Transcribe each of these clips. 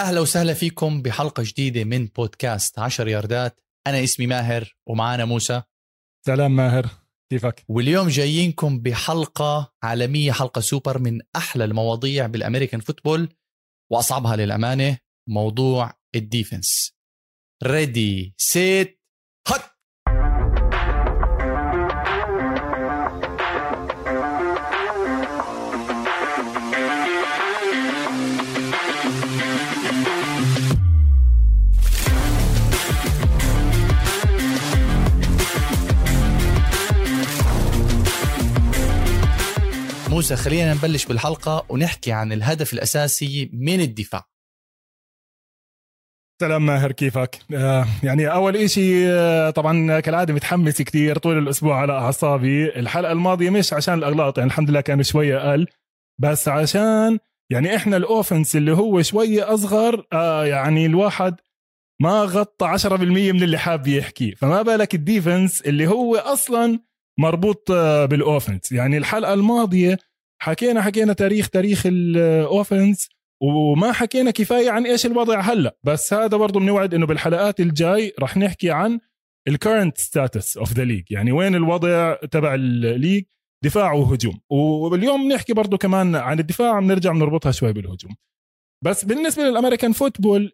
أهلا وسهلا فيكم بحلقة جديدة من بودكاست 10 ياردات. أنا اسمي ماهر ومعانا موسى. سلام ماهر كيفك؟ واليوم جايينكم بحلقة عالمية حلقة سوبر من أحلى المواضيع بال American football وأصعبها للأمانة موضوع ال defense. ready set hut موسى خلينا نبلش بالحلقة ونحكي عن الهدف الأساسي من الدفاع. سلام ماهر كيفك؟ آه يعني أول إشي آه طبعا كالعادة متحمس كتير طول الأسبوع على أعصابي. الحلقة الماضية مش عشان الإغلاط يعني الحمد لله كان شوية أقل بس عشان يعني إحنا الأوفنس اللي هو شوية أصغر آه يعني الواحد ما غطى 10% من اللي حاب يحكي. فما بالك الديفنس اللي هو أصلا مربوط آه بال offense. يعني الحلقة الماضية حكينا حكينا تاريخ تاريخ ال offense وما حكينا كفاية عن إيش الوضع هلأ. بس هذا برضه بنوعد إنه بالحلقات الجاي رح نحكي عن ال current status of the league يعني وين الوضع تبع ال league دفاع وهجوم. واليوم نحكي برضه كمان عن الدفاع بنرجع بنربطها شوي بالهجوم. بس بالنسبة لل American football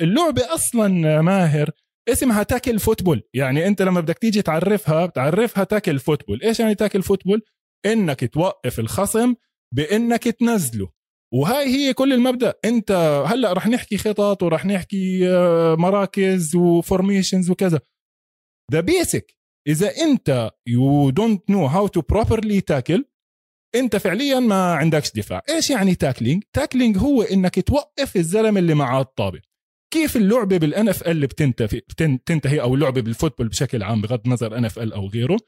اللعبة أصلا ماهر اسمها tackle football يعني أنت لما بدك تيجي تعرفها بتعرفها tackle football إيش يعني tackle football إنك توقف الخصم بإنك تنزله. وهاي هي كل المبدأ. أنت هلأ رح نحكي خطط ورح نحكي مراكز و formations وكذا. the basic إذا أنت you don't know how to properly tackle أنت فعليا ما عندكش دفاع. إيش يعني tackling tackling هو إنك توقف الزلمه اللي معاه الطابة. كيف اللعبة بال NFL بتنتهي أو اللعبه بال football بشكل عام بغض النظر NFL أو غيره؟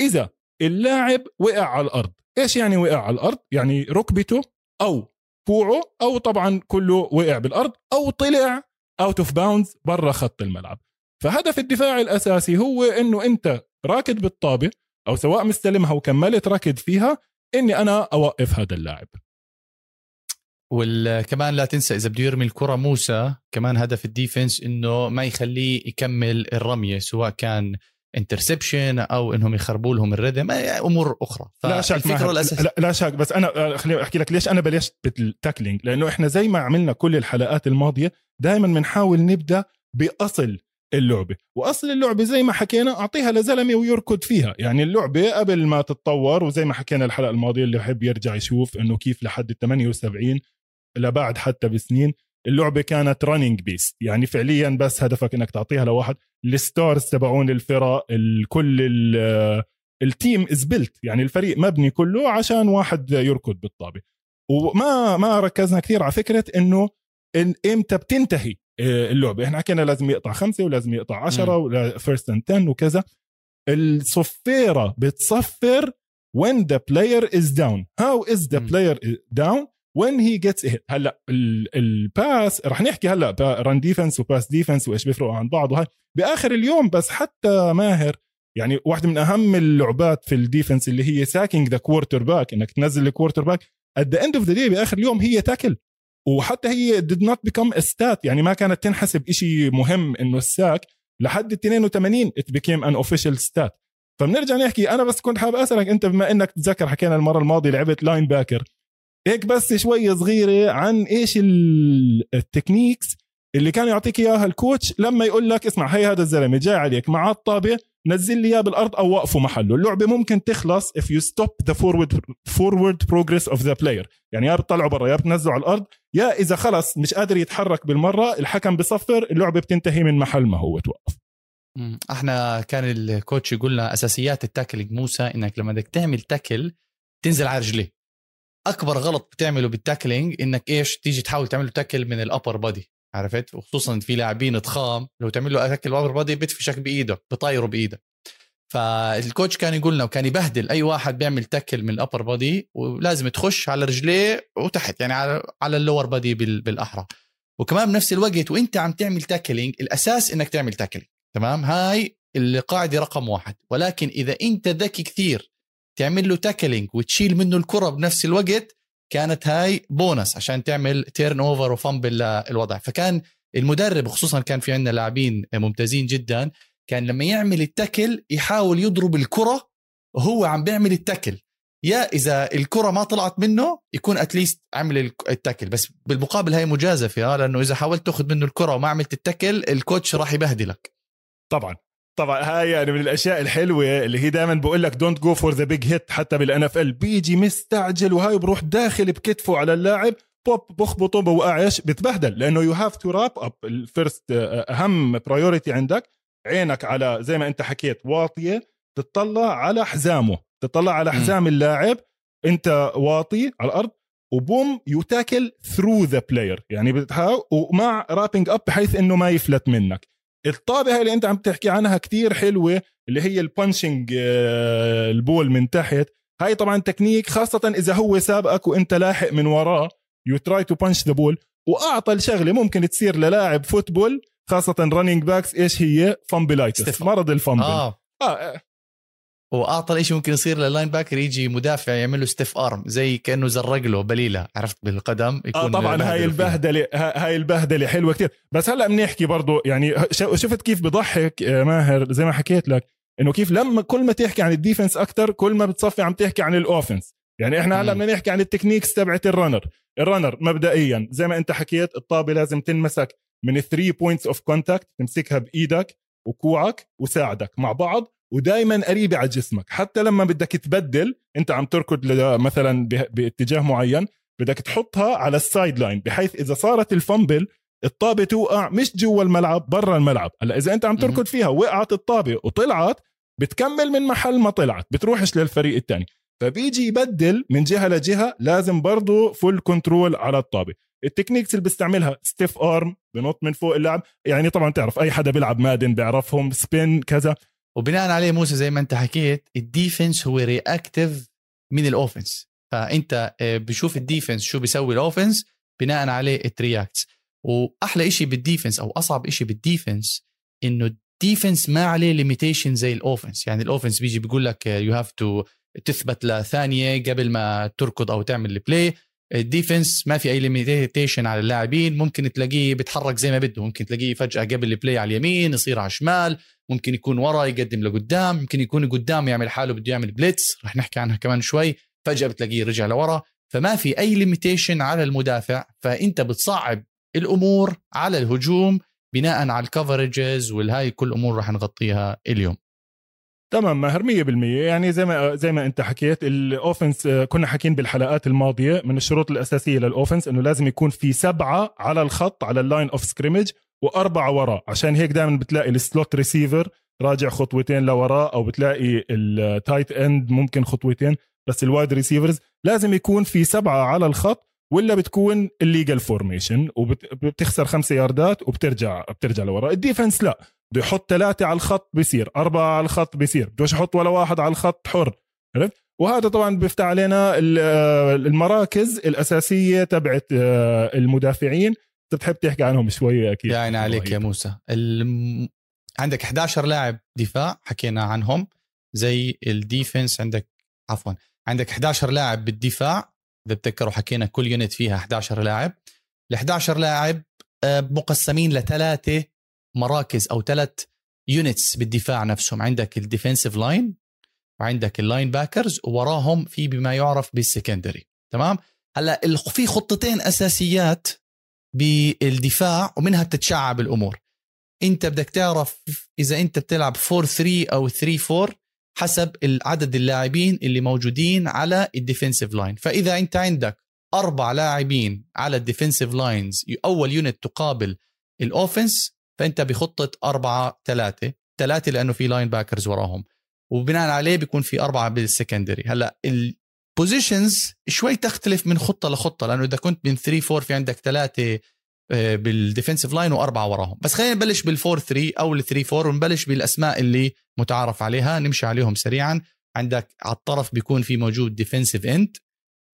إذا اللاعب وقع على الأرض. إيش يعني وقع على الأرض؟ يعني ركبته أو كوعه أو طبعا كله وقع بالأرض أو طلع out of bounds برا خط الملعب. فهدف الدفاع الأساسي هو إنه أنت راكد بالطابة أو سواء مستلمها وكملت ركض فيها إني أنا أوقف هذا اللاعب. وكمان لا تنسى إذا بده يرمي الكرة موسى كمان هدف ال defense إنه ما يخليه يكمل الرمية سواء كان interception أو إنهم يخربوا لهم ال rhythm أمور أخرى. لا شك لا, لا شك. بس أنا خليني أحكي لك ليش أنا بلشت بال tackling. لأنه إحنا زي ما عملنا كل الحلقات الماضية دائما بنحاول نبدأ بأصل اللعبة. وأصل اللعبة زي ما حكينا أعطيها لزلمة ويركض فيها. يعني اللعبة قبل ما تتطور وزي ما حكينا الحلقة الماضية اللي بحب يرجع يشوف أنه كيف لحد ال 78 لبعد حتى بسنين اللعبة كانت running based يعني فعليا بس هدفك إنك تعطيها لواحد. ال stars تبعون الفرق الكل ال team is built يعني الفريق مبني كله عشان واحد يركض بالطابة. وما ما ركزنا كثير على فكرة إنه إن إمتى بتنتهي آه، اللعبة. إحنا حكينا لازم يقطع خمسة ولازم يقطع عشرة ولا first and 10 وكذا. الصفيرة بتصفر when the player is down. How is the player down when he gets هلأ ال pass رح نحكي هلأ run defense و pass defense وإيش بيفرقوا عن بعض وهي بآخر اليوم بس حتى ماهر يعني واحدة من أهم اللعبات في ال defense اللي هي sacking the quarterback إنك تنزل ال quarterback at the end of the day بآخر اليوم هي tackle وحتى هي did not become a stat يعني ما كانت تنحسب إشي مهم إنه ال sack لحد ال 82 it became an official stat. فبنرجع نحكي أنا بس كنت حابب أسألك أنت بما إنك تتذكر حكينا المرة الماضية لعبت linebacker هيك بس شوية صغيرة عن إيش ال techniques اللي كان يعطيك إياها ال coach لما يقول لك اسمع هي هذا الزلمة جاي عليك مع الطابة نزل لي إياه بالأرض أو وقفه محله. اللعبة ممكن تخلص if you stop the forward forward progress of the player. يعني يا بتطلعه برا يا بتنزله على الأرض يا إذا خلص مش قادر يتحرك بالمرة الحكم بصفر اللعبة بتنتهي من محل ما هو توقف. إحنا كان ال coach يقول لنا أساسيات ال tackling. موسى إنك لما بدك تعمل tackle تنزل على رجليه. أكبر غلط بتعمله بال tackling إنك إيش تيجي تحاول تعمل tackle من ال upper body عرفت؟ وخصوصا في لاعبين ضخام لو تعمل له tackle upper body بتفشك بإيده بطايره بإيده. فال coach كان يقول لنا وكان يبهدل أي واحد بيعمل tackle من ال upper body ولازم تخش على رجليه وتحت يعني على على ال lower body بالأحرى. وكمان بنفس الوقت وإنت عم تعمل tackling الأساس إنك تعمل tackling تمام؟ هاي القاعده رقم واحد. ولكن إذا إنت ذكي كثير تعمل له tackling وتشيل منه الكرة بنفس الوقت كانت هاي بونس عشان تعمل turnover و fumble للوضع. فكان المدرب خصوصا كان في عندنا لاعبين ممتازين جدا كان لما يعمل ال tackle يحاول يضرب الكرة وهو عم بيعمل ال tackle يا إذا الكرة ما طلعت منه يكون at least عمل ال tackle بس بالمقابل هاي مجازفة لأنه إذا حاولت تأخذ منه الكرة وما عملت ال tackle ال coach راح يبهدلك. طبعا. طبعا هاي يعني من الأشياء الحلوة اللي هي دائما بقول لك don't go for the big hit حتى بال NFL بيجي مستعجل وهاي بروح داخل بكتفه على اللاعب boop بخبطه بوقعش بتبهدل لأنه you have to wrap up ال first أهم priority عندك عينك على زي ما أنت حكيت واطية تطلع على حزامه تطلع على حزام اللاعب أنت واطي على الأرض و boom you tackle through the player يعني ومع wrapping up بحيث إنه ما يفلت منك. الطابة اللي أنت عم تحكي عنها كتير حلوة اللي هي ال punching آه، ال ball من تحت. هاي طبعا تكنيك خاصة إذا هو سابقك وأنت لاحق من وراه you try to punch the ball وأعطى الشغلة ممكن تصير للاعب football خاصة running backs إيش هي؟ fumblitis مرض ال fumble آه, آه. وأعطى الشيء ممكن يصير لل linebacker يجي مدافع يعمل له stiff arm زي كأنه زرق له بليلة عرفت؟ بالقدم يكون آه طبعا هاي البهدلة هاي البهدلة حلوة كتير. بس هلأ بنحكي برضه يعني شفت كيف بضحك آه، ماهر؟ زي ما حكيت لك إنه كيف لما كل ما تحكي عن ال defense أكثر كل ما بتصفي عم تحكي عن ال offense. يعني إحنا هلأ بدنا نحكي عن ال techniques تبعت ال runner ال runner مبدئيا زي ما أنت حكيت الطابة لازم تنمسك من 3 points of contact تمسكها بإيدك وكوعك وساعدك مع بعض ودائما قريبه على جسمك. حتى لما بدك تبدل أنت عم تركض مثلا باتجاه معين بدك تحطها على ال sideline بحيث إذا صارت ال fumble الطابة توقع مش جوا الملعب برا الملعب. هلأ إذا أنت عم تركض فيها وقعت الطابة وطلعت بتكمل من محل ما طلعت بتروحش للفريق الثاني فبيجي يبدل من جهة لجهة لازم برضه full control على الطابة. ال techniques اللي بيستعملها stiff arm بنط من فوق اللعب. يعني طبعا تعرف أي حدا بيلعب مادن بيعرفهم spin كذا. وبناء عليه موسى زي ما انت حكيت ال defense هو reactive من ال offense فأنت آه، بشوف ال defense شو بيسوي ال offense بناء عليه it reacts وأحلى شيء بال defense أو أصعب شيء بال defense إنه ال defense ما عليه limitation زي ال offense يعني ال offense بيجي بيقول لك you have to تثبت لثانية قبل ما تركض أو تعمل ال play ال defense ما في أي limitation على اللاعبين. ممكن تلاقيه بيتحرك زي ما بده. ممكن تلاقيه فجأة قبل ال play على اليمين يصير على الشمال. ممكن يكون ورا يقدم لقدام. ممكن يكون قدام يعمل حاله بده يعمل blitz رح نحكي عنها كمان شوي. فجأة بتلاقيه رجع لورا. فما في أي limitation على المدافع. فأنت بتصعب الأمور على الهجوم بناء على ال coverages والهاي كل أمور رح نغطيها اليوم. تمام ماهر 100% يعني زي ما زي ما انت حكيت ال offense آه، كنا حاكين بالحلقات الماضية من الشروط الأساسية لل offense إنه لازم يكون في سبعة على الخط على ال line of scrimmage وأربعة وراه عشان هيك دائما بتلاقي ال slot receiver راجع خطوتين لوراه أو بتلاقي ال tight end ممكن خطوتين بس ال wide receivers لازم يكون في سبعة على الخط ولا بتكون illegal formation وبتخسر خمسة ياردات وبترجع بترجع لورا ال defense لا. بده يحط ثلاثة على الخط بيصير أربعة على الخط بيصير بدوش يحط ولا واحد على الخط حر عرفت؟ وهذا طبعا بيفتح علينا المراكز الأساسية تبعت آه، المدافعين. بتحب تحكي عنهم شوية أكيد. يا عيني عليك يا موسى. الم... عندك 11 لاعب دفاع حكينا عنهم زي ال defense عندك عفوا عندك 11 لاعب بالدفاع إذا بتذكروا حكينا كل unit فيها 11 لاعب. ال 11 لاعب آه، مقسمين لثلاثة مراكز أو ثلاث units بالدفاع نفسهم. عندك ال defensive line وعندك ال linebackers ووراهم في بما يعرف بال secondary تمام؟ هلأ في خطتين أساسيات بالدفاع ومنها بتتشعب الأمور. أنت بدك تعرف إذا أنت بتلعب 4 3 أو 3 4 حسب عدد اللاعبين اللي موجودين على ال defensive line فإذا أنت عندك أربع لاعبين على ال defensive lines أول unit تقابل ال offense فأنت بخطة أربعة ثلاثة ثلاثة لأنه في linebackers وراهم وبناء عليه بيكون في أربعة بال secondary هلأ ال positions شوي تختلف من خطة لخطة لأنه إذا كنت من 3 4 في عندك ثلاثة بال defensive line وأربعة وراهم. بس خلينا نبلش بال four 3 أو ال 3 4 ونبلش بالأسماء اللي متعارف عليها نمشي عليهم سريعا. عندك على الطرف بيكون في موجود defensive end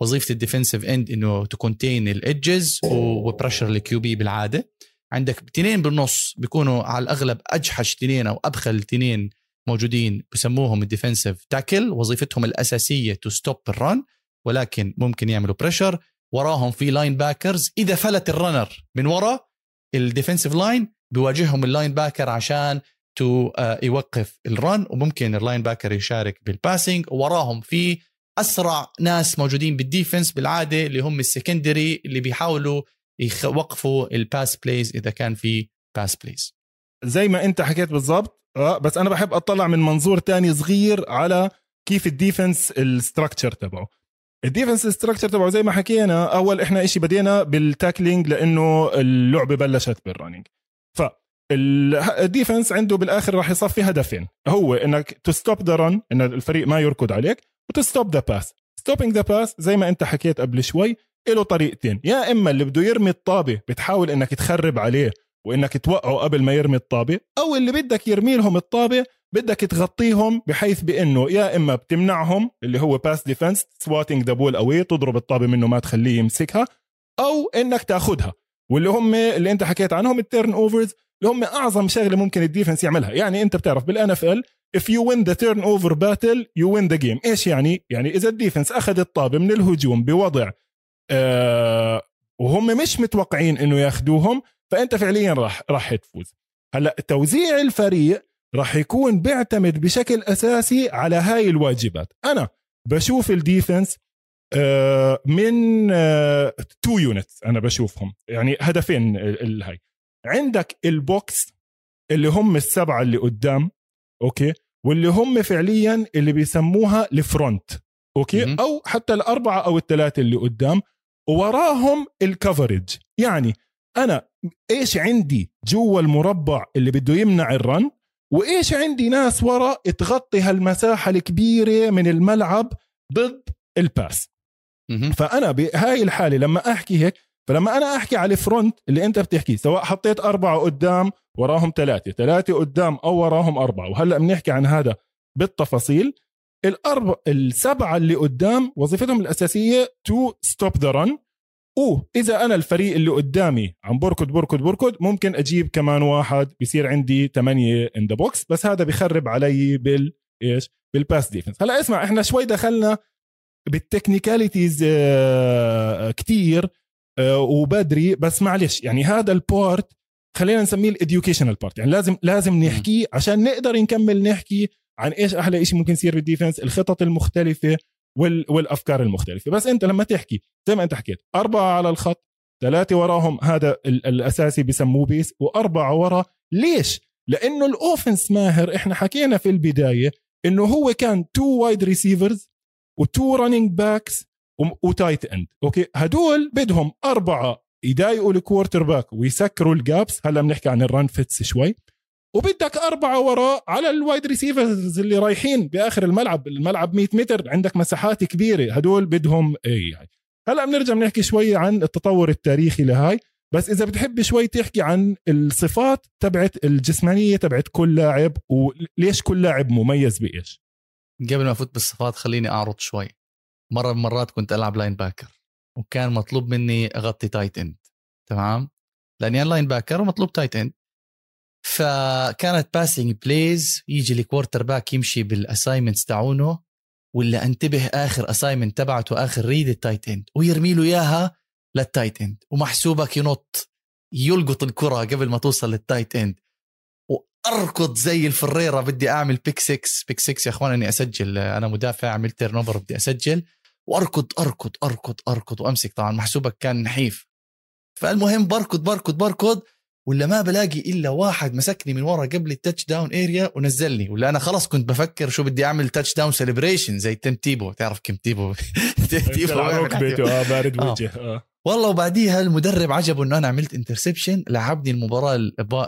وظيفة ال defensive end إنه to contain ال edges و pressure ال QB بالعادة. عندك اثنين بالنص بيكونوا على الأغلب أجحش اثنين أو أبخل اثنين موجودين بسموهم ال defensive tackle وظيفتهم الأساسية to stop the run ولكن ممكن يعملوا pressure وراهم في linebackers إذا فلت ال runner من ورا ال defensive line بيواجههم ال linebacker عشان to يوقف ال run وممكن ال linebacker يشارك بال passing وراهم في أسرع ناس موجودين بال defense بالعادة اللي هم ال secondary اللي بيحاولوا يوقفوا ال pass plays إذا كان في pass plays زي ما أنت حكيت بالضبط آه بس أنا بحب أطلع من منظور تاني صغير على كيف ال defense ال structure تبعه. ال defense structure تبعه زي ما حكينا أول إحنا إشي بدينا بال tackling لأنه اللعبة بلشت بال running ف ال defense عنده بالآخر راح يصفي هدفين. هو إنك to stop the run إن الفريق ما يركض عليك و to stop the pass stopping the pass زي ما أنت حكيت قبل شوي له طريقتين. يا إما اللي بده يرمي الطابة بتحاول إنك تخرب عليه وإنك توقعه قبل ما يرمي الطابة أو اللي بدك يرمي لهم الطابة بدك تغطيهم بحيث بإنه يا إما بتمنعهم اللي هو pass defense swatting the ball away تضرب الطابة منه ما تخليه يمسكها أو إنك تأخذها. واللي هم اللي أنت حكيت عنهم ال turnovers اللي هم أعظم شغلة ممكن ال defense يعملها. يعني أنت بتعرف بال NFL if you win the turnover battle you win the game. إيش يعني؟ يعني إذا ال defense أخذ الطابة من الهجوم بوضع وهم مش متوقعين إنه ياخذوهم فأنت فعليا راح راح تفوز. هلأ توزيع الفريق راح يكون بيعتمد بشكل أساسي على هاي الواجبات. أنا بشوف ال defense آه من two آه units أنا بشوفهم. يعني هدفين الهاي عندك ال box اللي هم السبعة اللي قدام okay؟ واللي هم فعليا اللي بيسموها ال front okay؟ أو حتى الأربعة أو الثلاثة اللي قدام. ووراهم ال coverage يعني أنا إيش عندي جوا المربع اللي بده يمنع ال run؟ وإيش عندي ناس ورا تغطي هالمساحة الكبيرة من الملعب ضد ال pass فأنا بهاي الحالة لما أحكي هيك فلما أنا أحكي على ال front اللي أنت بتحكيه سواء حطيت أربعة قدام وراهم ثلاثة ثلاثة قدام أو وراهم أربعة وهلأ بنحكي عن هذا بالتفاصيل الاربع السبعة اللي قدام وظيفتهم الأساسية to stop the run واذا أنا الفريق اللي قدامي عم بركض بركض بركض ممكن أجيب كمان واحد بصير عندي ثمانيه in the box بس هذا بخرب علي بال إيش؟ بال pass defense هلأ اسمع إحنا شوي دخلنا بال technicalities آه، كتير آه، وبدري بس معلش يعني هذا ال part خلينا نسميه ال educational part يعني لازم لازم نحكي عشان نقدر نكمل نحكي عن إيش أحلى شيء ممكن يصير بال defense الخطط المختلفة وال والأفكار المختلفة. بس أنت لما تحكي زي ما أنت حكيت أربعة على الخط ثلاثة وراهم هذا الأساسي بسموه base وأربعة ورا. ليش؟ لأنه ال offense ماهر إحنا حكينا في البداية إنه هو كان two wide receivers و two running backs و tight end okay؟ هدول بدهم أربعة يضايقوا ال quarterback ويسكروا ال gaps هلأ بنحكي عن ال run fits شوي. وبدك أربعة وراء على ال wide receivers اللي رايحين بآخر الملعب. الملعب 100 متر عندك مساحات كبيرة. هدول بدهم اي هلأ بنرجع بنحكي شوي عن التطور التاريخي لهاي. بس إذا بتحب شوي تحكي عن الصفات تبعت الجسمانية تبعت كل لاعب وليش كل لاعب مميز بإيش؟ قبل ما أفوت بالصفات خليني أعرض شوي. مرة من مرات كنت ألعب linebacker وكان مطلوب مني أغطي tight end تمام؟ لأني أنا linebacker ومطلوب tight end فكانت passing plays يجي ال quarterback يمشي بال assignments تاعونه ولا انتبه آخر assignment تبعته آخر read ال tight end ويرمي له إياها لل tight end ومحسوبك ينط يلقط الكرة قبل ما توصل لل tight end وأركض زي الفريرة بدي أعمل pick 6 pick 6 يا إخوان إني أسجل أنا مدافع عملت turnover بدي أسجل. وأركض أركض أركض أركض وأمسك طبعا محسوبك كان نحيف. فالمهم بركض بركض بركض. ولا ما بلاقي إلا واحد مسكني من ورا قبل ال touchdown area ونزلني ولا أنا خلاص كنت بفكر شو بدي أعمل touchdown celebration زي Tim Tebow تعرف Tim Tebow Tebow آه بارد آه. وجه آه. والله وبعديها المدرب عجبه إنه أنا عملت interception لعبني المباراة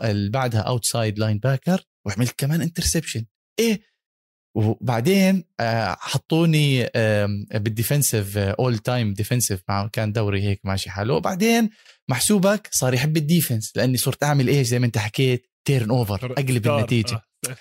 اللي بعدها outside linebacker وعملت كمان interception إيه؟ وبعدين آه، حطوني بال defensive all time defensive مع كان دوري هيك ماشي حاله. وبعدين محسوبك صار يحب ال defense لأني صرت أعمل إيش زي ما أنت حكيت turnover أقلب النتيجة.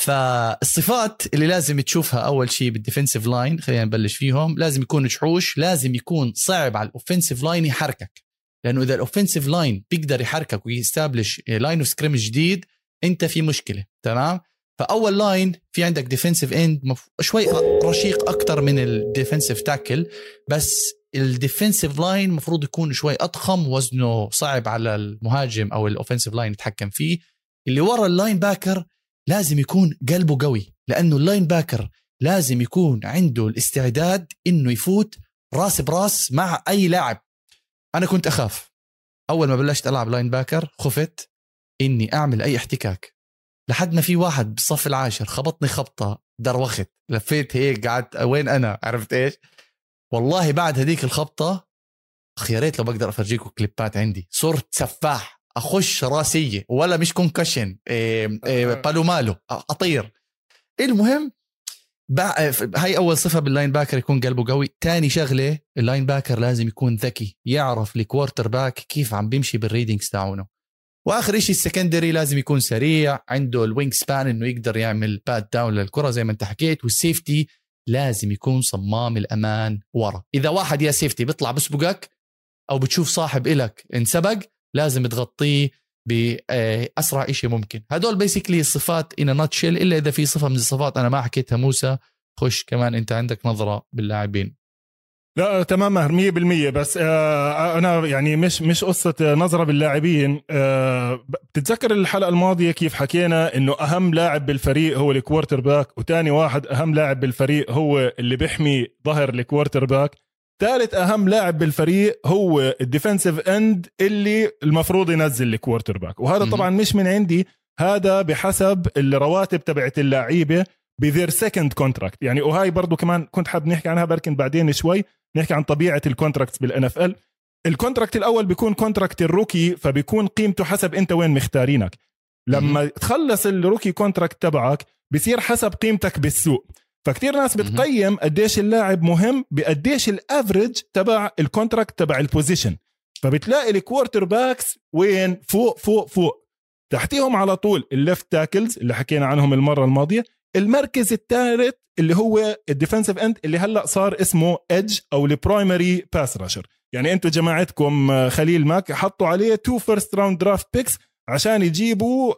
فالصفات اللي لازم تشوفها أول شيء بال defensive line خلينا نبلش فيهم لازم يكون جحوش لازم يكون صعب على ال offensive line يحركك. لأنه إذا ال offensive line بيقدر يحركك وي establish line of scrimmage جديد أنت في مشكلة تمام؟ فأول line في عندك defensive end شوي رشيق أكثر من ال defensive tackle بس ال defensive line المفروض يكون شوي أضخم وزنه صعب على المهاجم أو ال offensive line يتحكم فيه. اللي ورا ال linebacker لازم يكون قلبه قوي لأنه ال linebacker لازم يكون عنده الاستعداد إنه يفوت راس براس مع أي لاعب. أنا كنت أخاف. أول ما بلشت ألعب linebacker خفت إني أعمل أي احتكاك. لحد ما في واحد بالصف العاشر خبطني خبطة دروخت. لفيت هيك قعدت وين أنا؟ عرفت إيش؟ والله بعد هذيك الخبطة اخ يا ريت لو بقدر افرجيكم كليبات عندي. صرت سفاح أخش راسيه ولا مش concussion إيه إيه بالومالو أطير. المهم هاي أول صفة بال linebacker يكون قلبه قوي. تاني شغلة ال linebacker لازم يكون ذكي يعرف ال quarterback كيف عم بيمشي بال readings تاعونه. وآخر شيء ال secondary لازم يكون سريع عنده ال wingspan إنه يقدر يعمل bat down للكرة زي ما أنت حكيت وال safety لازم يكون صمام الأمان ورا. إذا واحد يا safety بيطلع بسبقك أو بتشوف صاحب إلك انسبق لازم تغطيه بأسرع شيء ممكن. هدول basically الصفات in a nutshell إلا إذا في صفة من الصفات أنا ما حكيتها موسى خش كمان أنت عندك نظرة باللاعبين. لا تمام ماهر 100% بس آه أنا يعني مش مش قصة نظرة باللاعبين. آه بتتذكر الحلقة الماضية كيف حكينا إنه أهم لاعب بالفريق هو ال quarterback وثاني واحد أهم لاعب بالفريق هو اللي بيحمي ظهر ال quarterback ثالث أهم لاعب بالفريق هو ال defensive end اللي المفروض ينزل ال quarterback وهذا طبعا مش من عندي. هذا بحسب الرواتب تبعت اللعيبة ب their second contract يعني وهاي برضو كمان كنت حاب نحكي عنها بركن بعدين شوي. نحكي عن طبيعة ال contracts بال NFL ال contract الأول بيكون contract ال rookie فبيكون قيمته حسب أنت وين مختارينك. لما تخلص ال rookie contract تبعك بصير حسب قيمتك بالسوق. فكتير ناس بتقيم قديش اللاعب مهم بقديش ال average تبع ال contract تبع ال position فبتلاقي ال quarterbacks وين؟ فوق فوق فوق. تحتيهم على طول ال left tackles اللي حكينا عنهم المرة الماضية المركز الثالث اللي هو ال defensive end اللي هلأ صار اسمه edge أو ال primary pass rusher يعني أنتم جماعتكم آه، Khalil Mack حطوا عليه two first round draft picks عشان يجيبوا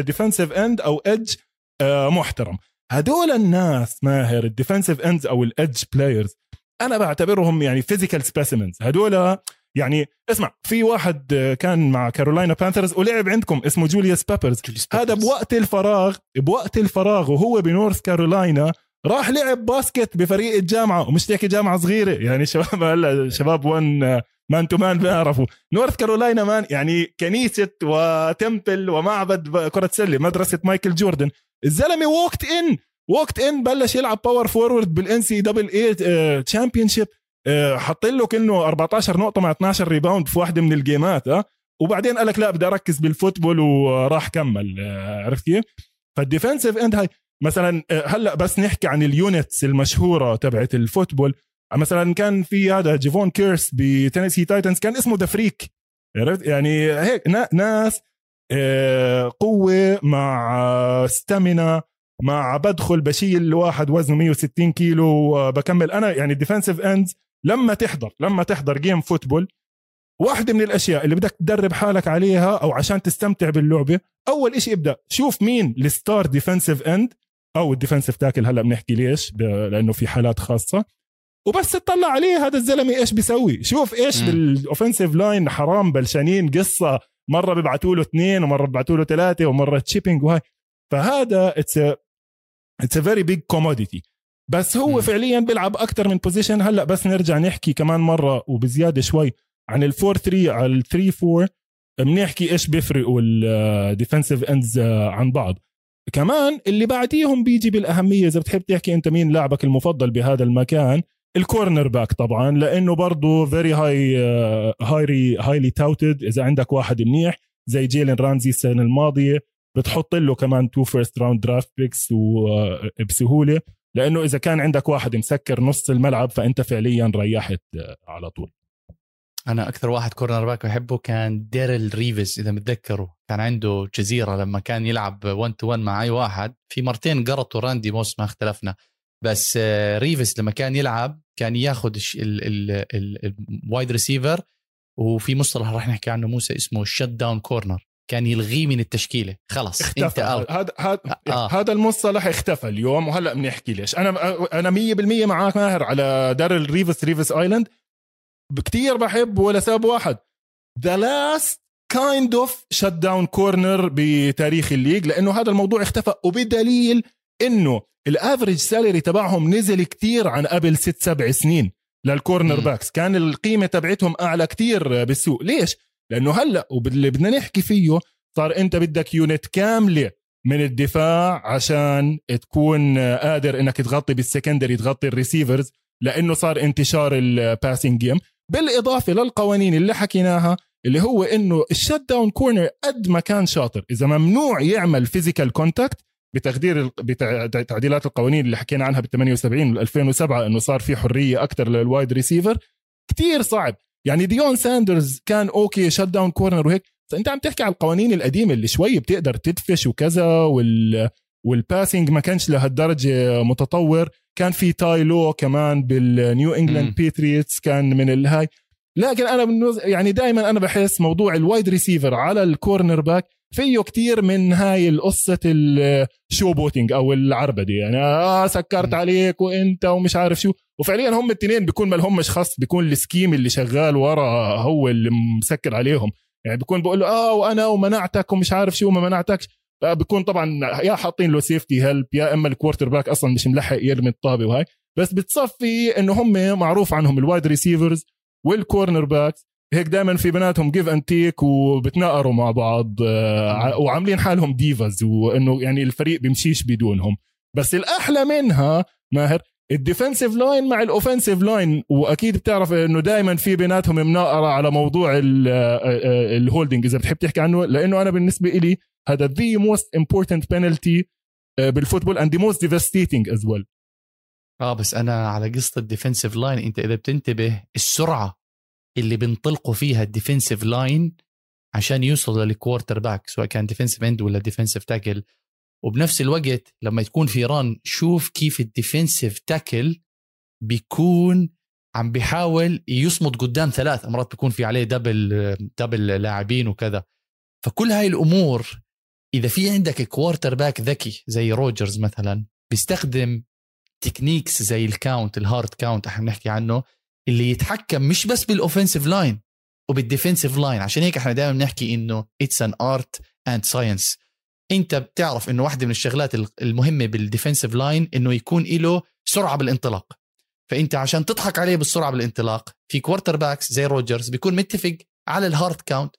defensive end أو edge آه، محترم. هدول الناس ماهر ال defensive ends أو ال edge players أنا بعتبرهم يعني physical specimens هدول يعني اسمع في واحد كان مع Carolina Panthers ولعب عندكم اسمه Julius Peppers هذا بوقت الفراغ بوقت الفراغ وهو بنورث كارولاينا راح لعب basket بفريق الجامعة ومش تحكي جامعة صغيرة. يعني شباب هلا شباب وين man to man بيعرفوا. نورث كارولاينا man يعني كنيسة و temple ومعبد كرة سلة مدرسة مايكل جوردن. الزلمة walked in walked in بلش يلعب power forward بال NCAA championship حط له كأنه 14 نقطة مع 12 rebound في واحدة من ال game ات آه. وبعدين قال لك لا بدي أركز بال football وراح كمل آه، عرفت كيف؟ فال defensive end هاي مثلا آه، هلأ بس نحكي عن ال units المشهورة تبعت ال football. مثلا كان في هذا جيفون كيرس بتينيسي تايتنز كان اسمه the freak عرفت؟ يعني هيك ناس آه، قوة مع stamina مع بدخل بشيل واحد وزنه 160 كيلو بكمل أنا يعني defensive ends لما تحضر لما تحضر game football واحدة من الأشياء اللي بدك تدرب حالك عليها أو عشان تستمتع باللعبة أول إشي ابدأ شوف مين ال star defensive end أو ال defensive tackle هلأ بنحكي ليش؟ لأنه في حالات خاصة. وبس تطلع عليه هذا الزلمة إيش بيسوي؟ شوف إيش بال offensive line حرام بلشانين قصة مرة بيبعتوا له اثنين ومرة بيبعتوا له ثلاثة ومرة chipping وهاي. فهذا it's it's a very big commodity بس هو م. فعليا بيلعب أكثر من position هلأ بس نرجع نحكي كمان مرة وبزيادة شوي عن ال 4 3 على ال 3 4 بنحكي إيش بيفرقوا ال defensive ends عن بعض. كمان اللي بعديهم بيجي بالأهمية إذا بتحب تحكي أنت مين لاعبك المفضل بهذا المكان ال cornerback طبعا لأنه برضه very هاي highly highly touted إذا عندك واحد منيح زي جيلين رامزي السنة الماضية بتحط له كمان two first round draft picks وبسهوله لأنه إذا كان عندك واحد مسكر نص الملعب فأنت فعليا ريحت على طول. أنا أكثر واحد cornerback بحبه كان ديرل ريفز إذا متذكره. كان عنده جزيرة لما كان يلعب 1 to 1 مع أي واحد. في مرتين قرطوا راندي موس ما اختلفنا. بس ريفز لما كان يلعب كان ياخذ ال wide receiver وفي مصطلح راح نحكي عنه موسى اسمه ال shutdown corner كان يلغيه من التشكيلة. خلص اختفى. هذا هذا آه. هذا المصطلح اختفى اليوم وهلأ بنحكي ليش. أنا أنا 100% معك ماهر على دارل ريفس Revis Island كثير بحب ولا سبب واحد. the last kind of shutdown corner بتاريخ ال league لأنه هذا الموضوع اختفى. وبدليل إنه ال average salary تبعهم نزل كتير عن قبل ست سبع سنين لل corner. backs كان القيمة تبعتهم أعلى كتير بالسوق. ليش؟ لأنه هلأ واللي بدنا نحكي فيه صار أنت بدك unit كاملة من الدفاع عشان تكون قادر إنك تغطي بال secondary تغطي ال receivers لأنه صار انتشار ال passing game بالإضافة للقوانين اللي حكيناها اللي هو إنه ال shutdown corner قد ما كان شاطر. إذا ممنوع يعمل physical contact بتقدير بتعديلات القوانين اللي حكينا عنها بال 78 وال 2007 إنه صار في حرية أكثر لل wide receiver كتير صعب. يعني ديون ساندرز كان okay shutdown corner وهيك. بس انت عم تحكي على القوانين القديمة اللي شوي بتقدر تدفش وكذا وال وال passing ما كانش لهالدرجة متطور. كان في تاي لو كمان بالنيو. انجلاند بيتريوتس كان من الهاي لكن أنا بالنز- يعني دائما أنا بحس موضوع ال wide receiver على ال cornerback فيه كتير من هاي القصة ال showboating أو العربدة يعني آه سكرت. عليك وأنت ومش عارف شو. وفعليا هم الاثنين بيكون ما لهمش خص بيكون ال scheme اللي شغال ورا هو اللي مسكر عليهم. يعني بيكون بقول له آه وأنا ومنعتك ومش عارف شو وما منعتكش. آه، بيكون طبعا يا حاطين له safety help يا إما ال quarterback أصلا مش ملحق يرمي الطابة وهاي. بس بتصفي إنه هم معروف عنهم ال wide receivers وال cornerbacks هيك دائما في بيناتهم give and take وبتناقروا مع بعض آه، وعاملين حالهم divas وإنه يعني الفريق بيمشيش بدونهم. بس الأحلى منها ماهر ال defensive line مع ال offensive line. وأكيد بتعرف إنه دائما في بيناتهم مناقرة على موضوع ال holding إذا بتحب تحكي عنه لأنه أنا بالنسبة إلي هذا the most important penalty بال football and the most devastating as well آه بس أنا على قصة ال defensive line أنت إذا بتنتبه السرعة اللي بنطلقوا فيها ال defensive line عشان يوصل لل quarterback سواء كان defensive end ولا defensive tackle وبنفس الوقت لما تكون في run شوف كيف ال defensive tackle بيكون عم بيحاول يصمد قدام ثلاث مرات بيكون في عليه double double لاعبين وكذا. فكل هاي الأمور إذا في عندك quarterback ذكي زي روجرز مثلا بيستخدم techniques زي ال count ال hard count إحنا بنحكي عنه اللي يتحكم مش بس بال offensive line وبال defensive line عشان هيك إحنا دائما بنحكي إنه it's an art and science انت بتعرف إنه واحدة من الشغلات المهمة بال defensive line إنه يكون له سرعة بالانطلاق. فإنت عشان تضحك عليه بالسرعة بالانطلاق في quarterbacks زي روجرز بيكون متفق على ال hard count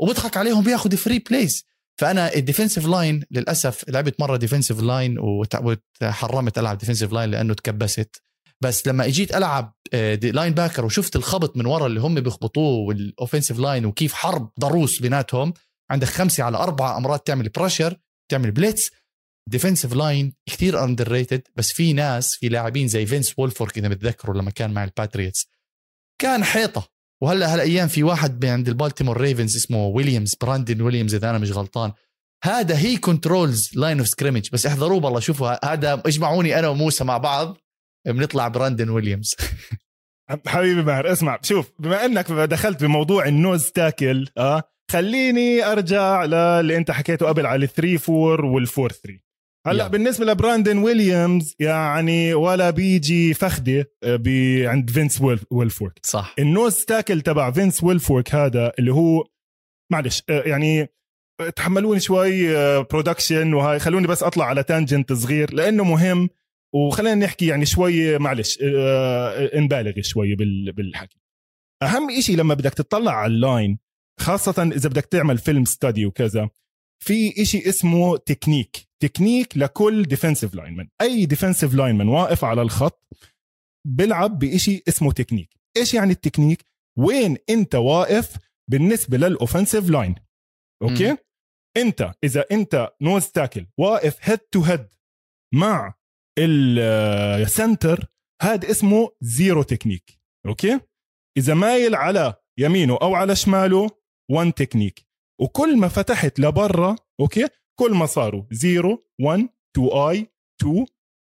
وبضحك عليهم بياخذ free plays فأنا ال defensive line للأسف لعبت مرة defensive line وتحرمت ألعب defensive line لأنه تكبست. بس لما إجيت ألعب linebacker وشفت الخبط من ورا اللي هم بيخبطوه وال offensive line وكيف حرب ضروس بيناتهم عندك خمسة على أربعة امرات تعمل pressure تعمل blitz defensive line كثير underrated بس في ناس في لاعبين زي فينس ويلفورك إذا بتذكروا لما كان مع الباتريتس كان حيطة. وهلا هالايام في واحد عند البالتيمور ريفنز اسمه ويليامز براندن ويليامز إذا أنا مش غلطان. هذا هي controls line of scrimmage بس احضروه بالله شوفوا هذا اجمعوني أنا وموسى مع بعض بنطلع براندن ويليامز. حبيبي ماهر اسمع شوف بما إنك دخلت بموضوع ال nose tackle آه خليني أرجع للي أنت حكيته قبل على ال 3 4 وال 4 3 هلا. بالنسبة لبراندن ويليامز يعني ولا بيجي فخدة ب- عند فينس ويل- ويلفورك. صح. ال nose tackle تبع فينس ويلفورك هذا اللي هو معلش آه، يعني آه، تحملوني شوي production وهاي خلوني بس أطلع على tangent صغير لأنه مهم وخلينا نحكي يعني شوي معلش آه، نبالغ شوي بال- بالحكي. أهم إشي لما بدك تطلع على ال line خاصة إذا بدك تعمل film study وكذا في إشي اسمه technique. technique لكل defensive lineman أي defensive lineman واقف على الخط بيلعب بإشي اسمه تكنيك. إيش يعني التكنيك؟ وين أنت واقف بالنسبة لل offensive line okay؟ مم. أنت إذا أنت nose tackle واقف head to head مع ال center هذا اسمه zero technique. okay؟ إذا مايل على يمينه أو على شماله 1 تكنيك. وكل ما فتحت لبرا okay؟ كل ما صاروا 0 1 2 i 2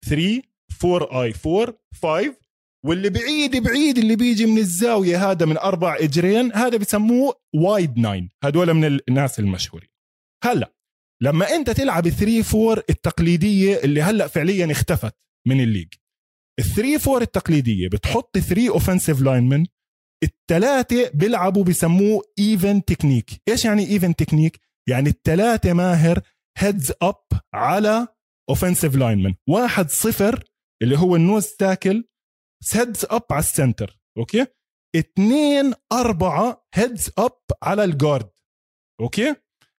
3 4 i 4 5 واللي بعيد بعيد اللي بيجي من الزاوية هذا من أربع إجرين هذا بسموه wide nine. هذول من الناس المشهورين. هلأ لما أنت تلعب 3 4 التقليدية اللي هلأ فعليا اختفت من ال league. ال 3 4 التقليدية بتحط 3 offensive linemen الثلاثه بيلعبوا بسموه even technique إيش يعني even technique يعني الثلاثه ماهر heads up على offensive linemen واحد صفر اللي هو ال nose tackle heads up على ال center okay؟ اثنين أربعة heads up على ال guard okay؟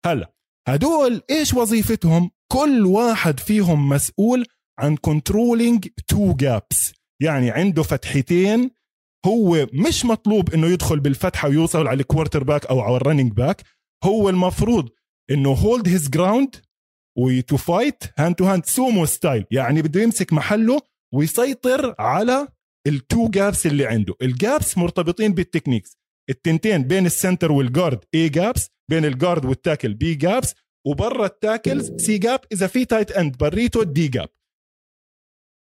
هلا هدول إيش وظيفتهم؟ كل واحد فيهم مسؤول عن controlling two gaps يعني عنده فتحتين هو مش مطلوب إنه يدخل بالفتحة ويوصل على ال quarterback أو على ال running back هو المفروض إنه hold his ground و to fight hand to hand sumo style. يعني بده يمسك محله ويسيطر على ال two gaps اللي عنده. ال gaps مرتبطين بال techniques. التنتين بين ال center وال guard A gaps بين ال guard وال tackle B gaps وبرا ال tackles C gap إذا في tight end بريته D gap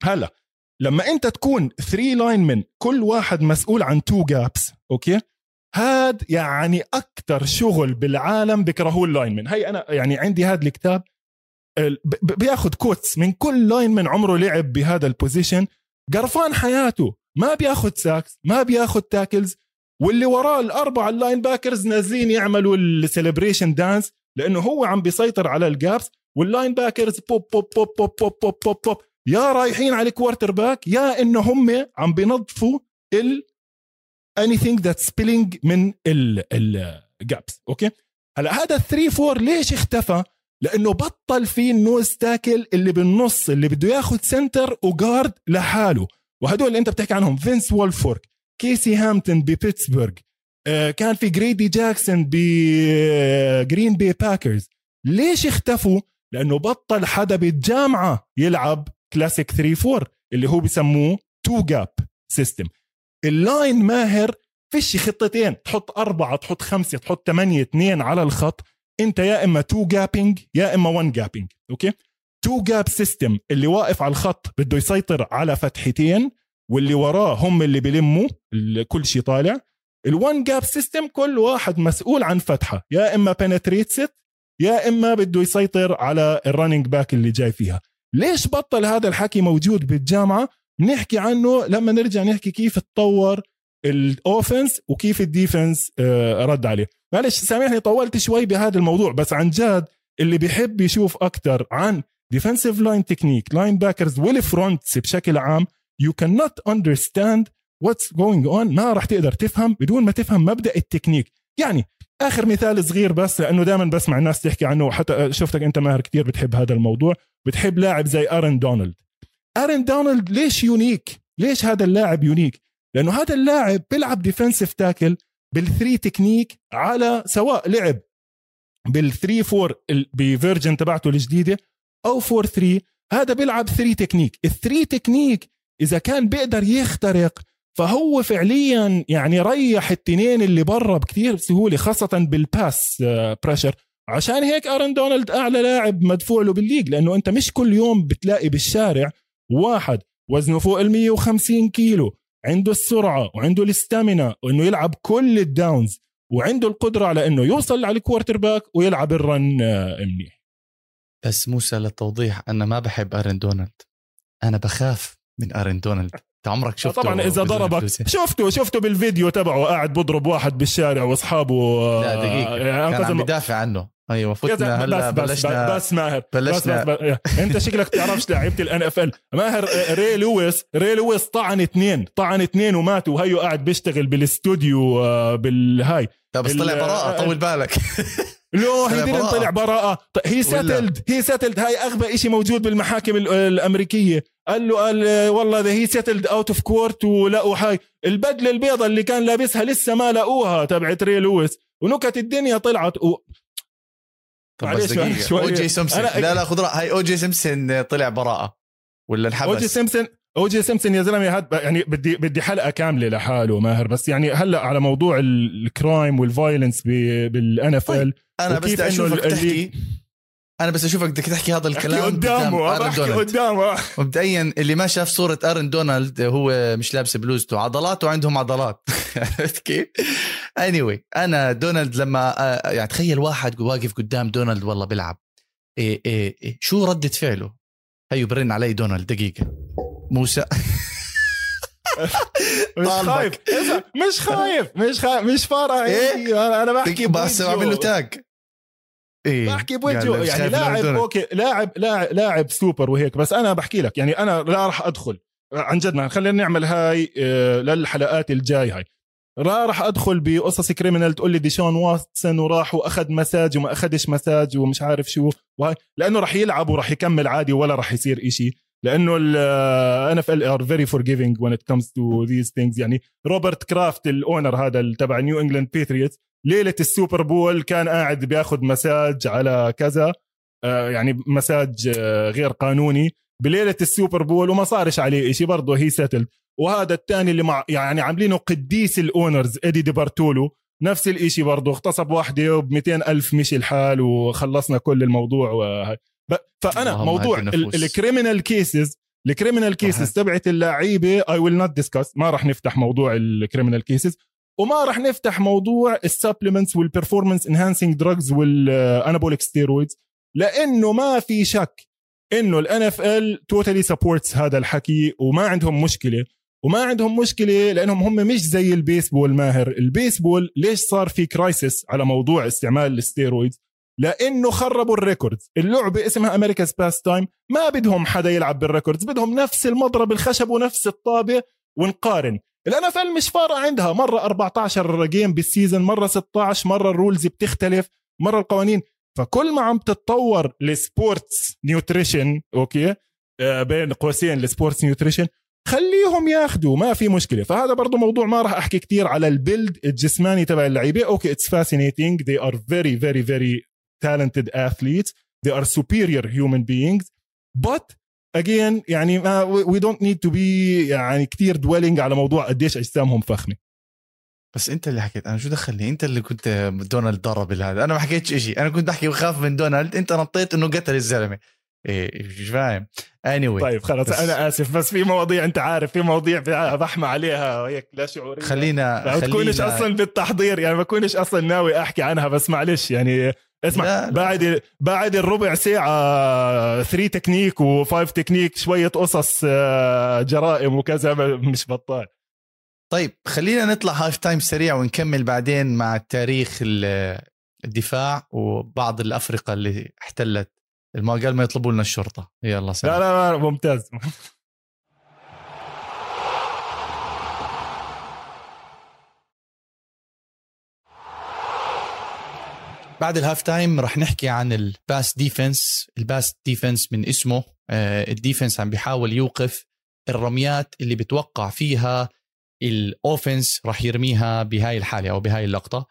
هلا لما أنت تكون 3 line كل واحد مسؤول عن two gaps okay؟ هاد يعني أكثر شغل بالعالم بكرهوه ال line هي أنا يعني عندي هذا الكتاب بياخذ quotes من كل linemen عمره لعب بهذا ال position قرفان حياته. ما بياخذ sacks ما بياخذ tackles واللي وراه الأربعة ال linebackers نازلين يعملوا ال celebration dance لأنه هو عم بيسيطر على ال gaps وال linebackers بوب بوب بوب بوب بوب بوب بوب, بوب. يا رايحين على ال quarterback يا إنه هم عم بينظفوا ال anything that's spilling من ال gaps okay؟ هلا هذا 3 4 ليش اختفى؟ لأنه بطل في ال nose tackle اللي بالنص اللي بده ياخذ center و guard لحاله. وهدول اللي أنت بتحكي عنهم فينس ويلفورك كيسي هامتون ببيتسبرغ آه كان في جريدي جاكسون بجرين بي باكرز. ليش اختفوا؟ لأنه بطل حدا بالجامعة يلعب كلاسيك 3 4 اللي هو بسموه two gap system ال line ماهر فيش خطتين تحط أربعة تحط خمسة تحط ثمانية اثنين على الخط انت يا اما two gapping يا اما one gapping okay two gap system اللي واقف على الخط بده يسيطر على فتحتين واللي وراه هم اللي بيلموا كل شيء طالع. ال one gap system كل واحد مسؤول عن فتحة. يا اما penetrate يا اما بده يسيطر على ال running back اللي جاي فيها. ليش بطل هذا الحكي موجود بالجامعة؟ نحكي عنه لما نرجع نحكي كيف تطور ال offense وكيف ال defense آه، رد عليه. معلش سامحني طولت شوي بهذا الموضوع بس عن جد اللي بيحب يشوف أكثر عن defensive line technique linebackers وال fronts بشكل عام. يو كان نوت اندرستاند واتس جوينج اون ما راح تقدر تفهم بدون ما تفهم مبدأ التكنيك. يعني آخر مثال صغير بس لأنه دائما بسمع الناس تحكي عنه وحتى شفتك أنت ماهر كثير بتحب هذا الموضوع. بتحب لاعب زي ارن دونالد ارن دونالد ليش unique ليش هذا اللاعب unique لأنه هذا اللاعب بيلعب defensive tackle بال three technique على سواء لعب بال three four ب version تبعته الجديدة أو four three هذا بيلعب three technique. ال three technique إذا كان بيقدر يخترق فهو فعليا يعني ريح التنين اللي برا بكثير بسهولة خاصة بال pass pressure آه، عشان هيك آرن دونالد أعلى لاعب مدفوع له بال league لأنه أنت مش كل يوم بتلاقي بالشارع واحد وزنه فوق ال 150 كيلو. عنده السرعة وعنده ال stamina وإنه يلعب كل ال downs وعنده القدرة على إنه يوصل على ال quarterback ويلعب ال run آه، منيح. بس موسى للتوضيح أنا ما بحب أرن دونالد. أنا بخاف من أرن دونالد. أنت عمرك شفته طبعا إذا ضربك شفته شفته بالفيديو تبعه قاعد بضرب واحد بالشارع وأصحابه لا دقيقة. يعني كان عم بدافع عنه. أيوه فتنا هلأ بس بلشنا بس, بس ماهر بلشنا بس بس أنت شكلك تعرفش لعيبة ال NFL ماهر ري لويس ري لويس طعن اثنين طعن اثنين ومات وهيو قاعد بيشتغل بالاستوديو آه، بالهاي بس طلع براءة طول بالك. لو هي دي طلع براءة. he settled he settled هاي أغبى شيء موجود بالمحاكم الأمريكية. قال له قال والله the he settled out of court ولقوا هاي البدلة البيضة اللي كان لابسها لسه ما لقوها تبعت ري لويس ونكت الدنيا طلعت و... طب بس دقيقة. أو جي سمسن. لا لا خذ هاي أو جي سمسن طلع براءة. ولا انحبس أو جي سمسن أو جي سمسن يا زلمة هاد يعني بدي بدي حلقة كاملة لحاله ماهر. بس يعني هلأ على موضوع ال crime وال violence بال NFL أنا بس أشوفك تحكي أنا بس أشوفك بدك تحكي هذا الكلام قدامه بحكي قدامه. مبدئيا اللي ما شاف صورة أرن دونالد هو مش لابس بلوزته عضلاته عندهم عضلات. عرفت كيف؟ اني anyway, أنا دونالد لما آه، يعني تخيل واحد واقف قدام دونالد والله بيلعب. إيه إيه إيه. شو ردة فعله؟ هيو برن علي دونالد دقيقة. موسى. مش خايف. مش خايف. مش خايف. مش فارقه إيه؟ أنا بحكي بس بعمل له tag إيه. بحكي بوجهه. يعني لاعب okay لاعب لاعب لاعب سوبر وهيك بس أنا بحكي لك. يعني أنا لا راح أدخل. عن جد خلينا نعمل هاي آه، للحلقات الجاي هاي. راح أدخل بقصص criminal تقول لي ديشون واتسون وراح وأخذ مساج وما أخذش مساج ومش عارف شو. وهي لأنه راح يلعب وراح يكمل عادي ولا راح يصير إشي. لأنه NFL are very forgiving when it comes to these things يعني روبرت كرافت ال owner هذا تبع نيو انجلاند باتريوتس ليلة ال Super Bowl كان قاعد بياخذ مساج على كذا آه، يعني مساج آه، غير قانوني. بليلة ال Super Bowl وما صارش عليه شيء برضه he settle وهذا الثاني اللي مع يعني عاملينه قديس ال owners إيدي دي بارتولو. نفس الشيء برضه اغتصب واحدة ب ألف مشي الحال وخلصنا كل الموضوع و... فأنا موضوع ال criminal cases ال criminal cases تبعت اللعيبة I will not discuss ما راح نفتح موضوع ال criminal cases وما راح نفتح موضوع ال supplements وال performance enhancing drugs وال anabolic steroids لأنه ما في شك إنه ال NFL totally supports هذا الحكي وما عندهم مشكلة. وما عندهم مشكلة لأنهم هم مش زي البيسبول ماهر. البيسبول ليش صار في crisis على موضوع استعمال ال steroids؟ لأنه خربوا ال records. اللعبة اسمها America's pastime ما بدهم حدا يلعب بال records. بدهم نفس المضرب الخشب ونفس الطابة ونقارن. ال NFL مش فارقة عندها. مرة 14 game بال season مرة 16 مرة ال rules بتختلف مرة القوانين. فكل ما عم تتطور ال sports nutrition okay آه بين قوسين ال sports nutrition خليهم ياخذوا ما في مشكلة. فهذا برضه موضوع ما راح أحكي كثير على ال build الجسماني تبع اللعيبة. okay it's fascinating they are very very very talented athletes. They are superior human beings. But again يعني ما we don't need to be يعني كثير dwelling على موضوع قديش أجسامهم فخمة. بس أنت اللي حكيت أنا شو دخلني؟ أنت اللي كنت دونالد ضرب هذا أنا ما حكيتش شيء أنا كنت بحكي بخاف من دونالد. أنت نطيت إنه قتل الزلمة. إيه مش فاهم anyway. طيب خلص بس أنا آسف بس في مواضيع أنت عارف في مواضيع بحمى عليها هيك لا شعورية خلينا ما تكونش أصلا بالتحضير يعني ما بكونش أصلا ناوي أحكي عنها بس معلش يعني اسمع لا بعد لا. بعد الربع ساعة 3 تكنيك و5 تكنيك شوية قصص آه، جرائم وكذا مش بطال طيب خلينا نطلع halftime سريع ونكمل بعدين مع تاريخ الدفاع وبعض الأفرقة اللي احتلت ما قال ما يطلبوا لنا الشرطة. يلا سلام. لا لا لا ممتاز. بعد ال halftime رح نحكي عن ال pass defense ال pass defense من اسمه آه، ال defense عم بيحاول يوقف الرميات اللي بتوقع فيها ال offense رح يرميها بهاي الحالة أو بهاي اللقطة.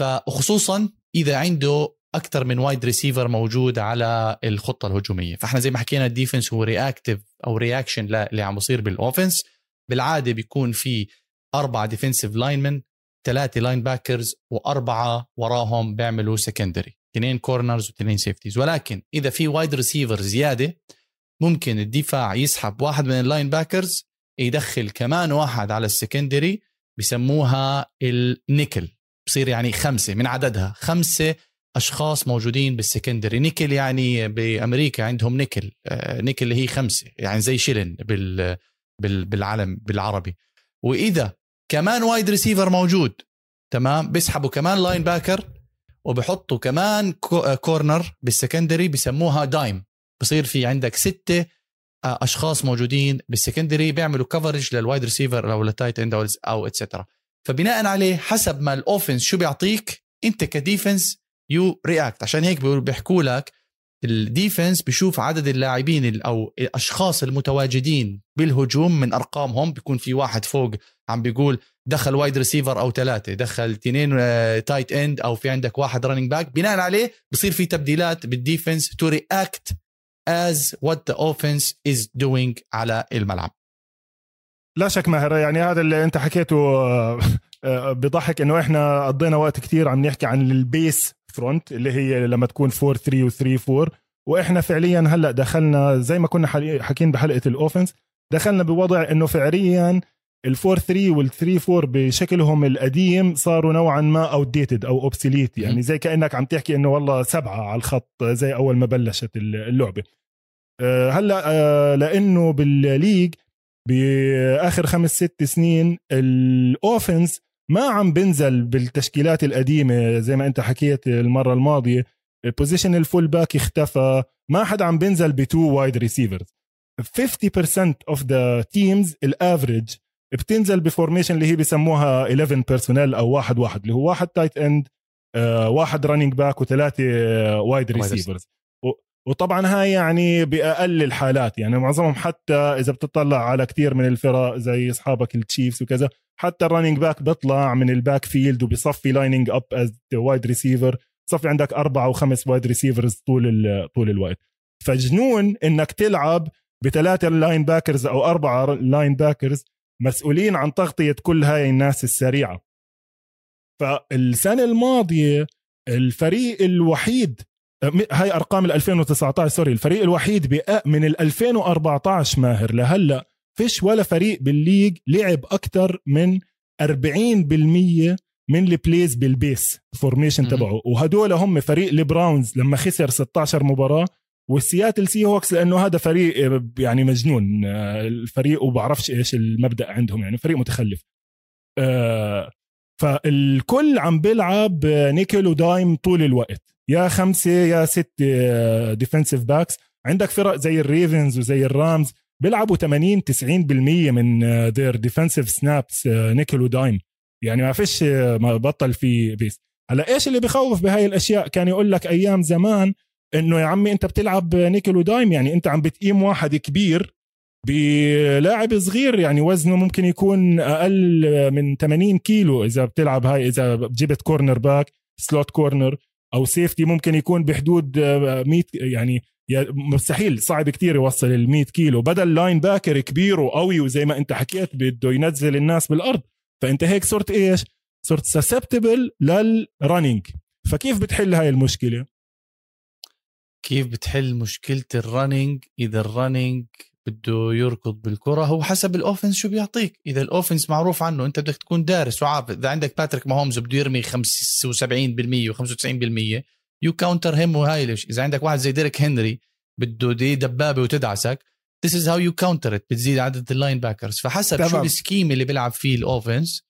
فخصوصا إذا عنده أكثر من wide receiver موجود على الخطة الهجومية. فإحنا زي ما حكينا ال defense هو reactive أو reaction اللي عم بصير بال offense بالعادة بيكون في أربعة defensive linemen ثلاثة linebackers وأربعة وراهم بيعملوا secondary اثنين corners واثنين safeties ولكن إذا في wide receiver زيادة ممكن الدفاع يسحب واحد من ال linebackers يدخل كمان واحد على ال secondary بسموها النيكل بصير يعني خمسة من عددها. خمسة أشخاص موجودين بال secondary. nickel يعني بأمريكا عندهم نيكل. آه، نيكل اللي هي خمسة يعني زي شيلن بال بالعالم بالعربي. وإذا كمان wide receiver موجود تمام؟ بيسحبوا كمان linebacker وبحطوا كمان corner آه، بال secondary بسموها dime بصير في عندك ستة آه، أشخاص موجودين بال secondary بيعملوا coverage لل wide receiver أو لل tight end أو et cetera فبناء عليه حسب ما ال offense شو بيعطيك أنت ك defense you react عشان هيك بيحكوا لك ال defense بشوف عدد اللاعبين أو الأشخاص المتواجدين بالهجوم من أرقامهم. بيكون في واحد فوق عم بيقول دخل wide receiver أو ثلاثة دخل اثنين tight end أو في عندك واحد running back بناء عليه بصير في تبديلات بال defense to react as what the offense is doing على الملعب. لا شك ماهر يعني هذا اللي أنت حكيته آه، آه، بضحك إنه إحنا قضينا وقت كتير عم نحكي عن ال base front اللي هي لما تكون 4 3 و 3 4 وإحنا فعليا هلأ دخلنا زي ما كنا حكين بحلقة ال offense دخلنا بوضع إنه فعليا ال 4 3 وال 3 4 بشكلهم القديم صاروا نوعا ما outdated أو obsolete يعني زي كأنك عم تحكي إنه والله سبعة على الخط زي أول ما بلشت اللعبة. آه، هلأ آه، لأنه بال league بآخر خمس ست سنين ال offense ما عم بنزل بالتشكيلات القديمة زي ما انت حكيت المرة الماضية. position ال fullback اختفى. ما حدا عم بينزل ب two wide receivers 50% of the teams ال average بتنزل ب formation اللي هي بسموها 11 personnel أو واحد واحد اللي هو واحد tight end واحد running back وثلاثة wide receivers وطبعا هاي يعني بأقل الحالات يعني معظمهم حتى إذا بتطلع على كثير من الفرق زي أصحابك التشيفز وكذا حتى ال running back بيطلع من ال backfield وبيصفي lining up as wide receiver صفي عندك أربعة أو خمس wide receivers طول طول الوقت. فجنون إنك تلعب بثلاثة linebackers أو أربعة linebackers مسؤولين عن تغطية كل هاي الناس السريعة. فالسنة الماضية الفريق الوحيد هاي أرقام ال 2019 sorry الفريق الوحيد من ال 2014 ماهر. لهلأ فيش ولا فريق بال league لعب أكثر من 40% من ال plays بال base formation تبعه. وهدول هم فريق البراونز لما خسر 16 مباراة. والسياتل سي هوكس لأنه هذا فريق يعني مجنون الفريق وبعرفش إيش المبدأ عندهم يعني فريق متخلف. آه، فالكل عم بيلعب nickel و dime طول الوقت. يا خمسة يا ستة defensive backs عندك فرق زي الريفنز وزي الرامز. بيلعبوا 80 90% من their defensive snaps nickel و dime يعني ما فيش ما بطل في base هلا إيش اللي بخوف بهاي الأشياء؟ كان يقول لك أيام زمان إنه يا عمي أنت بتلعب nickel و dime يعني أنت عم بتقيم واحد كبير بلاعب صغير. يعني وزنه ممكن يكون أقل من 80 كيلو إذا بتلعب هاي إذا جبت cornerback slot corner أو safety ممكن يكون بحدود 100 يعني مستحيل صعب كتير يوصل ال 100 كيلو. بدل linebacker كبير وقوي وزي ما أنت حكيت بده ينزل الناس بالأرض فأنت هيك صرت إيش؟ صرت susceptible لل running فكيف بتحل هاي المشكلة؟ كيف بتحل مشكلة ال running إذا ال running بده يركض بالكرة هو حسب ال offense شو بيعطيك. إذا ال offense معروف عنه أنت بدك تكون دارس وعارف. إذا عندك باتريك ماهومز بده يرمي 75% و95% you counter him وهاي ليش إذا عندك واحد زي ديريك هنري بده دي دبابة وتدعسك This is how you counter it بتزيد عدد ال linebackers فحسب تمام. شو ال scheme اللي بيلعب فيه ال offense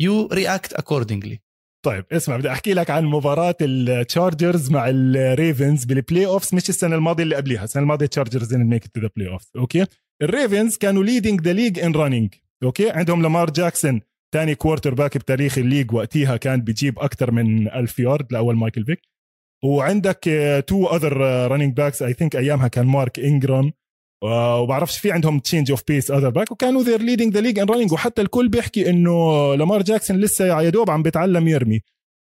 you react accordingly طيب اسمع بدي أحكي لك عن مباراة التشارجرز مع الريفنز بال playoffs مش السنة الماضية اللي قبلها السنة الماضية التشارجرز they made it to the playoffs okay؟ الريفنز كانوا leading the league in running okay؟ عندهم لامار جاكسون ثاني quarterback بتاريخ ال league وقتها كان بيجيب أكثر من 1000 يارد لأول مايكل فيك وعندك two other running backs I think أيامها كان مارك انجرام وبعرفش في عندهم change of pace other back وكانوا they're leading the league in running وحتى الكل بيحكي إنه لامار جاكسون لسه يا دوب عم بيتعلم يرمي.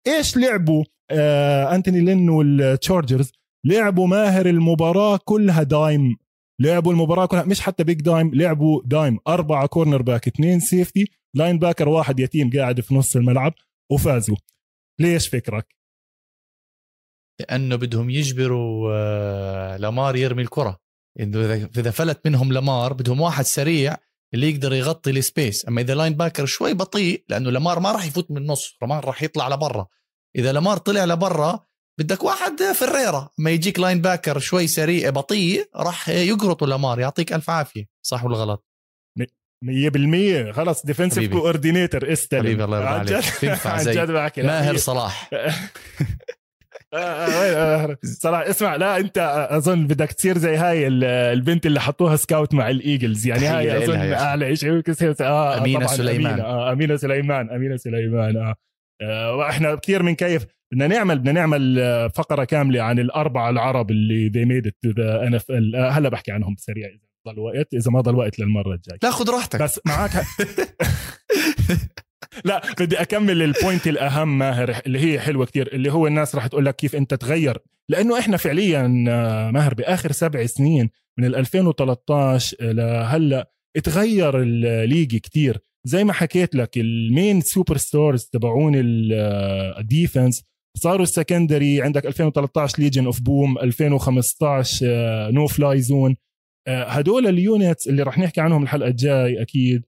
إيش لعبوا آه أنتوني لين والتشارجرز لعبوا ماهر المباراة كلها dime. لعبوا المباراة كلها مش حتى big dime لعبوا dime. أربعة cornerback اثنين safety linebacker واحد يتيم قاعد في نص الملعب وفازوا. ليش فكرك؟ لأنه بدهم يجبروا آه، لامار يرمي الكرة. اذا فلت منهم لامار بدهم واحد سريع اللي يقدر يغطي ال space أما إذا linebacker شوي بطيء لأنه لامار ما راح يفوت من النص لامار راح يطلع لبرا. إذا لامار طلع لبرا بدك واحد فريرة. ما يجيك linebacker شوي سريع بطيء راح يقرطوا لامار يعطيك ألف عافية. صح ولا غلط؟ 100% خلص defensive coordinator استلم. حبيبي الله يرضى عليك. تنفع زي ماهر صلاح. صراحة اسمع لا انت اظن بدك تصير زي هاي البنت اللي حطوها scout مع الإيجلز. يعني هاي أظن أعلى شيء آه أمينة سليمان. أمينة آه أمينة سليمان أمينة سليمان آه. آه وإحنا كثير من كيف بدنا نعمل بدنا نعمل فقرة كاملة عن الأربعة العرب اللي they made it to the NFL هلا بحكي عنهم سريع إذا ضل وقت إذا ما ضل وقت للمرة الجاية. لا خذ راحتك. بس معك لا بدي أكمل ال point الأهم ماهر اللي هي حلوة كتير اللي هو الناس راح تقول لك كيف أنت تغير. لأنه إحنا فعليا آه، ماهر بآخر سبع سنين من ال 2013 لهلأ تغير ال league كتير. زي ما حكيت لك ال main superstars تبعون ال defense آه، صاروا ال secondary عندك 2013 Legion of Boom 2015 No Fly Zone هدول ال units اللي راح نحكي عنهم الحلقة الجاي أكيد.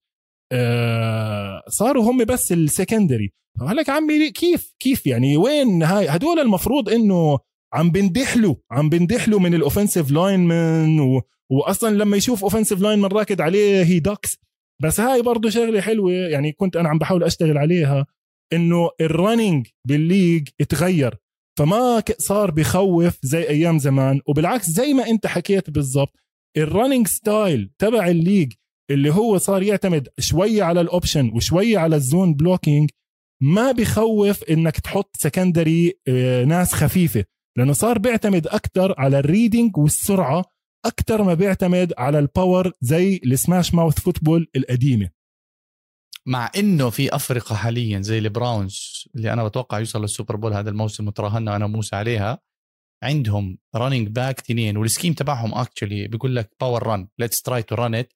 آه صاروا هم بس السكندري. قال لك عمي كيف كيف يعني؟ وين هاي؟ هدول المفروض إنه عم بندحلوا عم بندحلوا من الاوفنسيف لاين و... واصلا لما يشوف اوفنسيف لاين من راكد عليه هي داكس بس هاي برضه شغلة حلوة يعني كنت أنا عم بحاول أشتغل عليها إنه الرننج بالليج اتغير. فما صار بخوف زي أيام زمان وبالعكس زي ما أنت حكيت بالضبط ال running style تبع ال league اللي هو صار يعتمد شوية على ال option وشوية على ال zone blocking ما بخوف إنك تحط secondary آه، ناس خفيفة. لأنه صار بيعتمد أكثر على ال reading والسرعة أكثر ما بيعتمد على ال power زي ال smashmouth football القديمة. مع إنه في افرقه حاليا زي البراونز اللي أنا بتوقع يوصل لل Super Bowl هذا الموسم وتراهنا أنا وموسى عليها عندهم running back تنين وال scheme تبعهم actually بيقول لك power run let's try to run it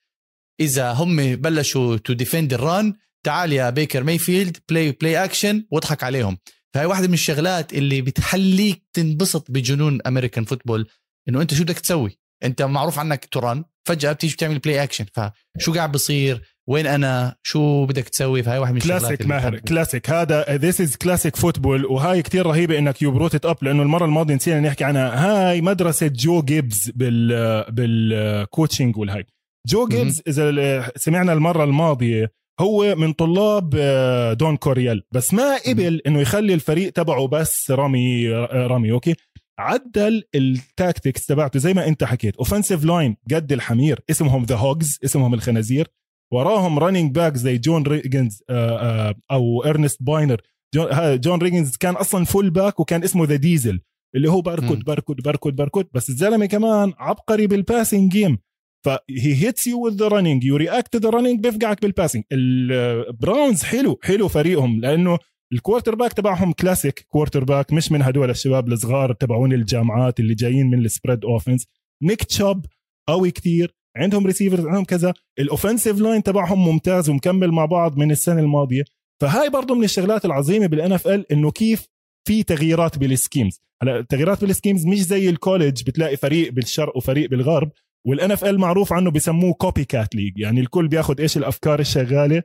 إذا هم بلشوا to defend ال run تعال يا بيكر مايفيلد play play action واضحك عليهم. فهي واحدة من الشغلات اللي بتخليك تنبسط بجنون American football إنه أنت شو بدك تسوي؟ أنت معروف عنك ت run فجأة بتيجي بتعمل play action فشو قاعد بصير؟ وين أنا؟ شو بدك تسوي؟ فهي واحد من كلاسيك ماهر كلاسيك هذا this is classic football وهاي كتير رهيبة إنك you brought up لأنه المرة الماضية نسينا نحكي عنها. هاي مدرسة جو جيبز بال بال coaching والهاي. جو جيبز إذا سمعنا المرة الماضية هو من طلاب آه، دون كوريال. بس ما قبل إنه يخلي الفريق تبعه بس رمي رمي أوكي؟ عدل ال tactics تبعته زي ما أنت حكيت. offensive line قد الحمير. اسمهم the Hogs اسمهم الخنازير. وراهم running back زي جون ريجنز آه، آه، أو ارنست باينر جون, جون ريجنز كان أصلا fullback وكان اسمه the Diesel اللي هو بركض بركض بركض بركض. بس الزلمة كمان عبقري بال passing game ف he hits you with the running you react the running بيفقعك بال passing البراونز حلو حلو فريقهم لأنه ال quarterback تبعهم classic quarterback مش من هدول الشباب الصغار تبعون الجامعات اللي جايين من ال spread offense نيك تشب قوي كتير عندهم receivers عندهم كذا. ال offensive line تبعهم ممتاز ومكمل مع بعض من السنة الماضية. فهاي برضه من الشغلات العظيمة بال NFL إنه كيف في تغييرات بال schemes هلا التغييرات بال schemes مش زي ال college بتلاقي فريق بالشرق وفريق بالغرب. وال NFL معروف عنه بسموه copycat league يعني الكل بياخذ إيش الأفكار الشغالة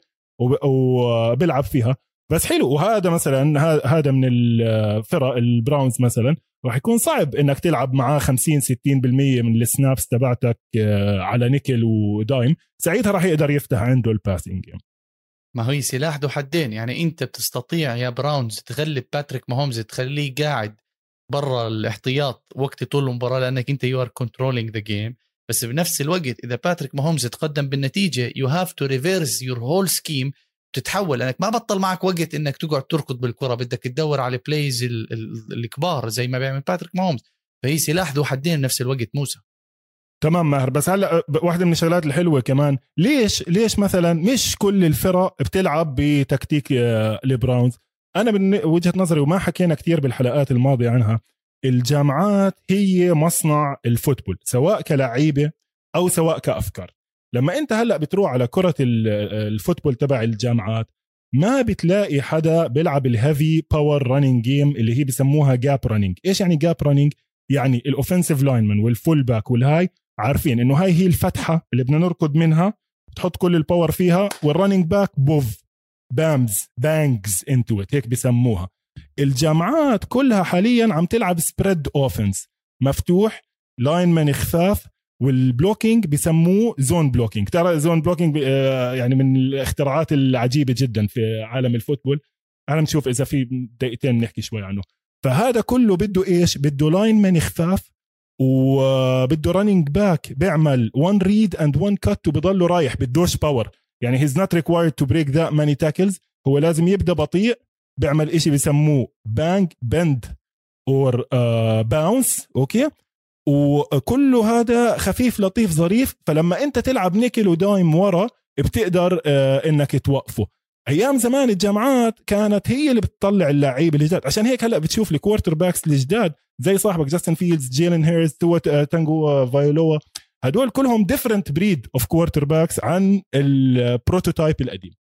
وبيلعب فيها. بس حلو وهذا مثلا هذا من الفرق البراونز مثلا راح يكون صعب إنك تلعب معاه 50 60% من ال snaps تبعتك آه، على nickel و dime. ساعتها راح يقدر يفتح عنده ال passing ما هي سلاح ذو حدين يعني أنت بتستطيع يا براونز تغلب باتريك ماهومز تخليه قاعد برا الاحتياط وقت طول المباراة لأنك أنت you are controlling the game بس بنفس الوقت إذا باتريك ماهومز تقدم بالنتيجة you have to reverse your whole scheme تتحول. لأنك ما بطل معك وقت إنك تقعد تركض بالكرة بدك تدور على plays الكبار زي ما بيعمل باتريك ماهومز فهي سلاح ذو حدين بنفس الوقت موسى. تمام ماهر. بس هلا واحدة من الشغلات الحلوة كمان. ليش ليش مثلا مش كل الفرق بتلعب بتكتيك البراونز أنا من وجهة نظري وما حكينا كثير بالحلقات الماضية عنها. الجامعات هي مصنع ال football سواء كلعيبة أو سواء كأفكار. لما أنت هلأ بتروح على كرة ال football تبع الجامعات ما بتلاقي حدا بيلعب ال heavy power running game اللي هي بسموها gap running إيش يعني gap running يعني ال offensive lineman وال fullback والهاي عارفين إنه هاي هي الفتحة اللي بدنا نركض منها تحط كل ال power فيها وال running back بوف bumps bangs into هيك بسموها. الجامعات كلها حاليا عم تلعب spread offense مفتوح line خفاف وال blocking بسموه zone blocking ترى zone blocking آه، يعني من الاختراعات العجيبة جدا في عالم ال football. أنا نشوف إذا في دقيقتين بنحكي شوي عنه. فهذا كله بده إيش؟ بده line من خفاف وبده running back بيعمل one read and one cut وبضله رايح بدوش power يعني he's not required to break the many tackles هو لازم يبدأ بطيء بيعمل إشي بسموه bang bend or bounce أوكي؟ وكله هذا خفيف لطيف ظريف. فلما أنت تلعب nickel و dime ورا بتقدر آه، إنك توقفه. أيام زمان الجامعات كانت هي اللي بتطلع اللعيبة الجداد. عشان هيك هلأ بتشوف ال quarterbacks الجداد زي صاحبك جاستن فيلدز جيلين هيرتس تانجوفايلوا هدول كلهم different breed of quarterbacks عن ال prototype القديم.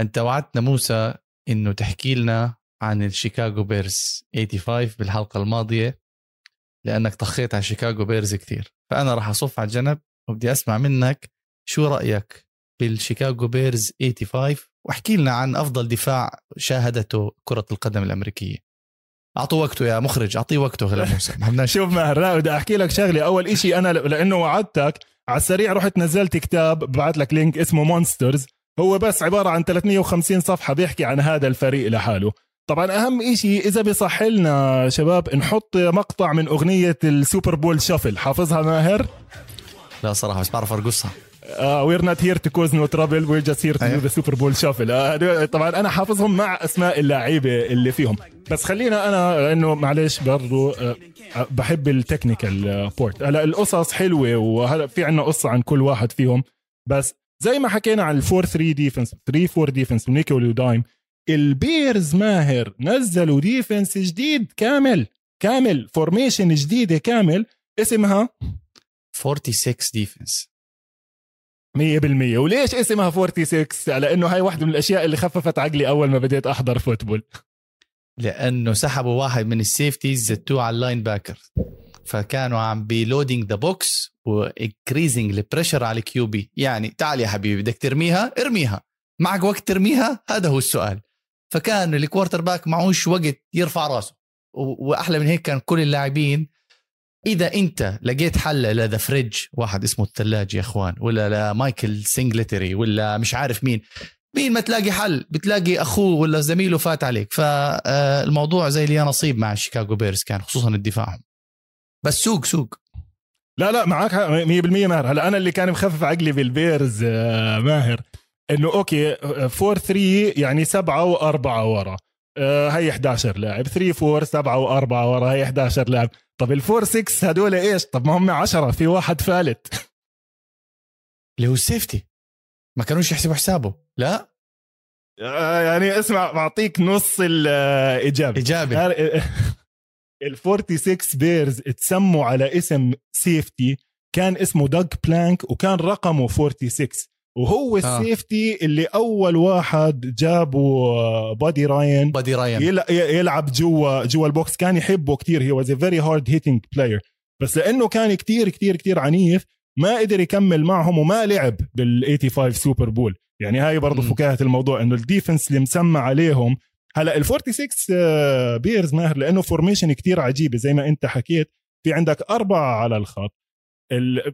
أنت وعدتنا موسى إنه تحكي لنا عن الشيكاغو بيرز 85 بالحلقة الماضية لأنك طخيت على شيكاغو بيرز كثير فأنا راح أصف على الجنب وبدي أسمع منك شو رأيك بالشيكاغو بيرز 85 واحكي لنا عن أفضل دفاع شاهدته كرة القدم الأمريكية. أعطوا وقته يا مخرج أعطيه وقته غلا موسى. شوف ماهر لا بدي أحكي لك شغلة. أول إشي أنا لأنه وعدتك على السريع رحت نزلت كتاب بعت لك link اسمه Monsters هو بس عبارة عن 350 صفحة بيحكي عن هذا الفريق لحاله. طبعا أهم إشي إذا بصح لنا شباب نحط مقطع من أغنية ال Super Bowl Shuffle. حافظها ماهر؟ لا صراحة بس بعرف أرقصها. we're not here to cause no trouble we're just here to. The Super Bowl Shuffle طبعا أنا حافظهم مع أسماء اللعيبة اللي فيهم. بس خلينا أنا لأنه معلش برضو آه، بحب ال technical part هلا القصص حلوة وهلا في عنا قصة عن كل واحد فيهم. بس زي ما حكينا عن ال four 3 defense 3 4 defense و nickel و dime البيرز ماهر نزلوا defense جديد كامل كامل formation جديدة كامل اسمها 46 defense 100% وليش اسمها 46 لأنه هاي واحدة من الأشياء اللي خففت عقلي أول ما بديت أحضر football لأنه سحبوا واحد من ال safeties زتوه على ال linebacker فكانوا عم ب loading the box و increasing ال pressure على ال QB يعني تعال يا حبيبي بدك ترميها؟ ارميها. معك وقت ترميها؟ هذا هو السؤال. فكان ال quarterback معوش وقت يرفع راسه. وأحلى من هيك كان كل اللاعبين إذا أنت لقيت حل ل the fridge واحد اسمه الثلاج يا إخوان ولا لمايكل سينجلتري ولا مش عارف مين مين ما تلاقي حل؟ بتلاقي أخوه ولا زميله فات عليك. فالموضوع زي اللي نصيب مع الشيكاغو بيرز كان خصوصا الدفاع بس سوق سوق. لا لا معك حق 100% ماهر. هلا أنا اللي كان مخفف عقلي بالبيرز آه، ماهر إنه أوكي 4 3 يعني سبعة وأربعة ورا. آه، هي 11 لاعب. 3 4 سبعة وأربعة ورا هي 11 لاعب. طب ال four 6 هدول إيش؟ طب ما هم 10 في واحد فالت. اللي هو ال safety ما كانوش يحسبوا حسابه. لا. آه، يعني اسمع بعطيك نص الاجابه اجابه ال 46 بيرز تسموا على اسم safety كان اسمه دوغ بلانك وكان رقمه 46 وهو آه. ال safety اللي أول واحد جابوا بادي راين بادي رايان يلع- يلعب جوا جوا ال box. كان يحبه كتير. he was a very hard hitting player بس لأنه كان كتير كتير كتير عنيف ما قدر يكمل معهم وما لعب بال 85 Super Bowl يعني هاي برضه. فكاهة الموضوع إنه ال defense اللي مسمى عليهم هلا ال 46 آه، بيرز ماهر لأنه formation كتير عجيبة زي ما أنت حكيت. في عندك أربعة على الخط. إذا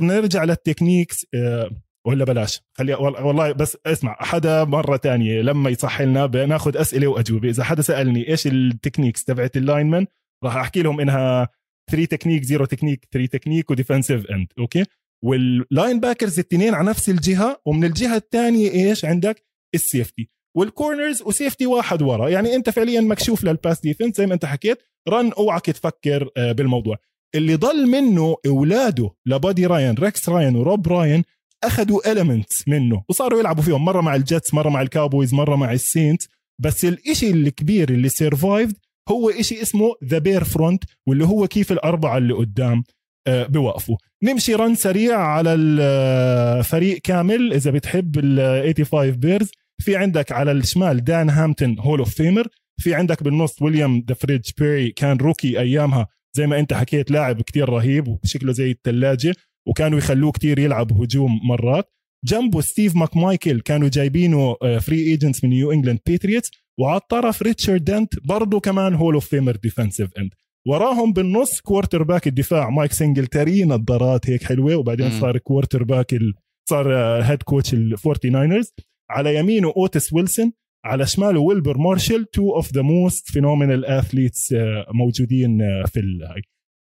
بدنا نرجع لل techniques آه، ولا بلاش. خلي وال- والله بس اسمع حدا مرة تانية لما يصح لنا بناخذ أسئلة وأجوبة. إذا حدا سألني إيش ال techniques تبعت ال linemen راح أحكي لهم إنها 3 تكنيك 0 تكنيك 3 technique و defensive end. أوكي؟ وال linebackers الاثنين على نفس الجهة ومن الجهة الثانية إيش عندك؟ ال safety وال corners و safety واحد ورا. يعني أنت فعليا مكشوف لل pass defense زي ما أنت حكيت. run أوعك تفكر آه، بالموضوع. اللي ضل منه أولاده لبادي راين ريكس راين وروب راين أخذوا elements منه وصاروا يلعبوا فيهم. مرة مع الجيتس مرة مع الكاوبويز مرة مع السينت بس الإشي الكبير اللي survived هو إشي اسمه the Bear front واللي هو كيف الأربعة اللي قدام آه، بوقفوا نمشي run سريع على الفريق كامل. إذا بتحب ال 85 بيرز في عندك على الشمال دان هامتون Hall of Famer في عندك بالنص ويليام the Fridge بيري كان rookie أيامها زي ما أنت حكيت لاعب كتير رهيب وشكله زي الثلاجه وكانوا يخلوه كتير يلعب هجوم مرات. جنبه ستيف ماك مايكل كانوا جايبينه free agents من نيو انجلاند باتريوتس وعلى الطرف ريتشارد دنت برضه كمان Hall of Famer defensive end وراهم بالنص quarterback الدفاع مايك سنجلتري نظارات هيك حلوة وبعدين. صار quarterback ال... صار head coach الفورتي ناينرز على يمينه أوتيس ويلسون على شماله ويلبر مارشال two of the most phenomenal athletes موجودين آه، في الهاي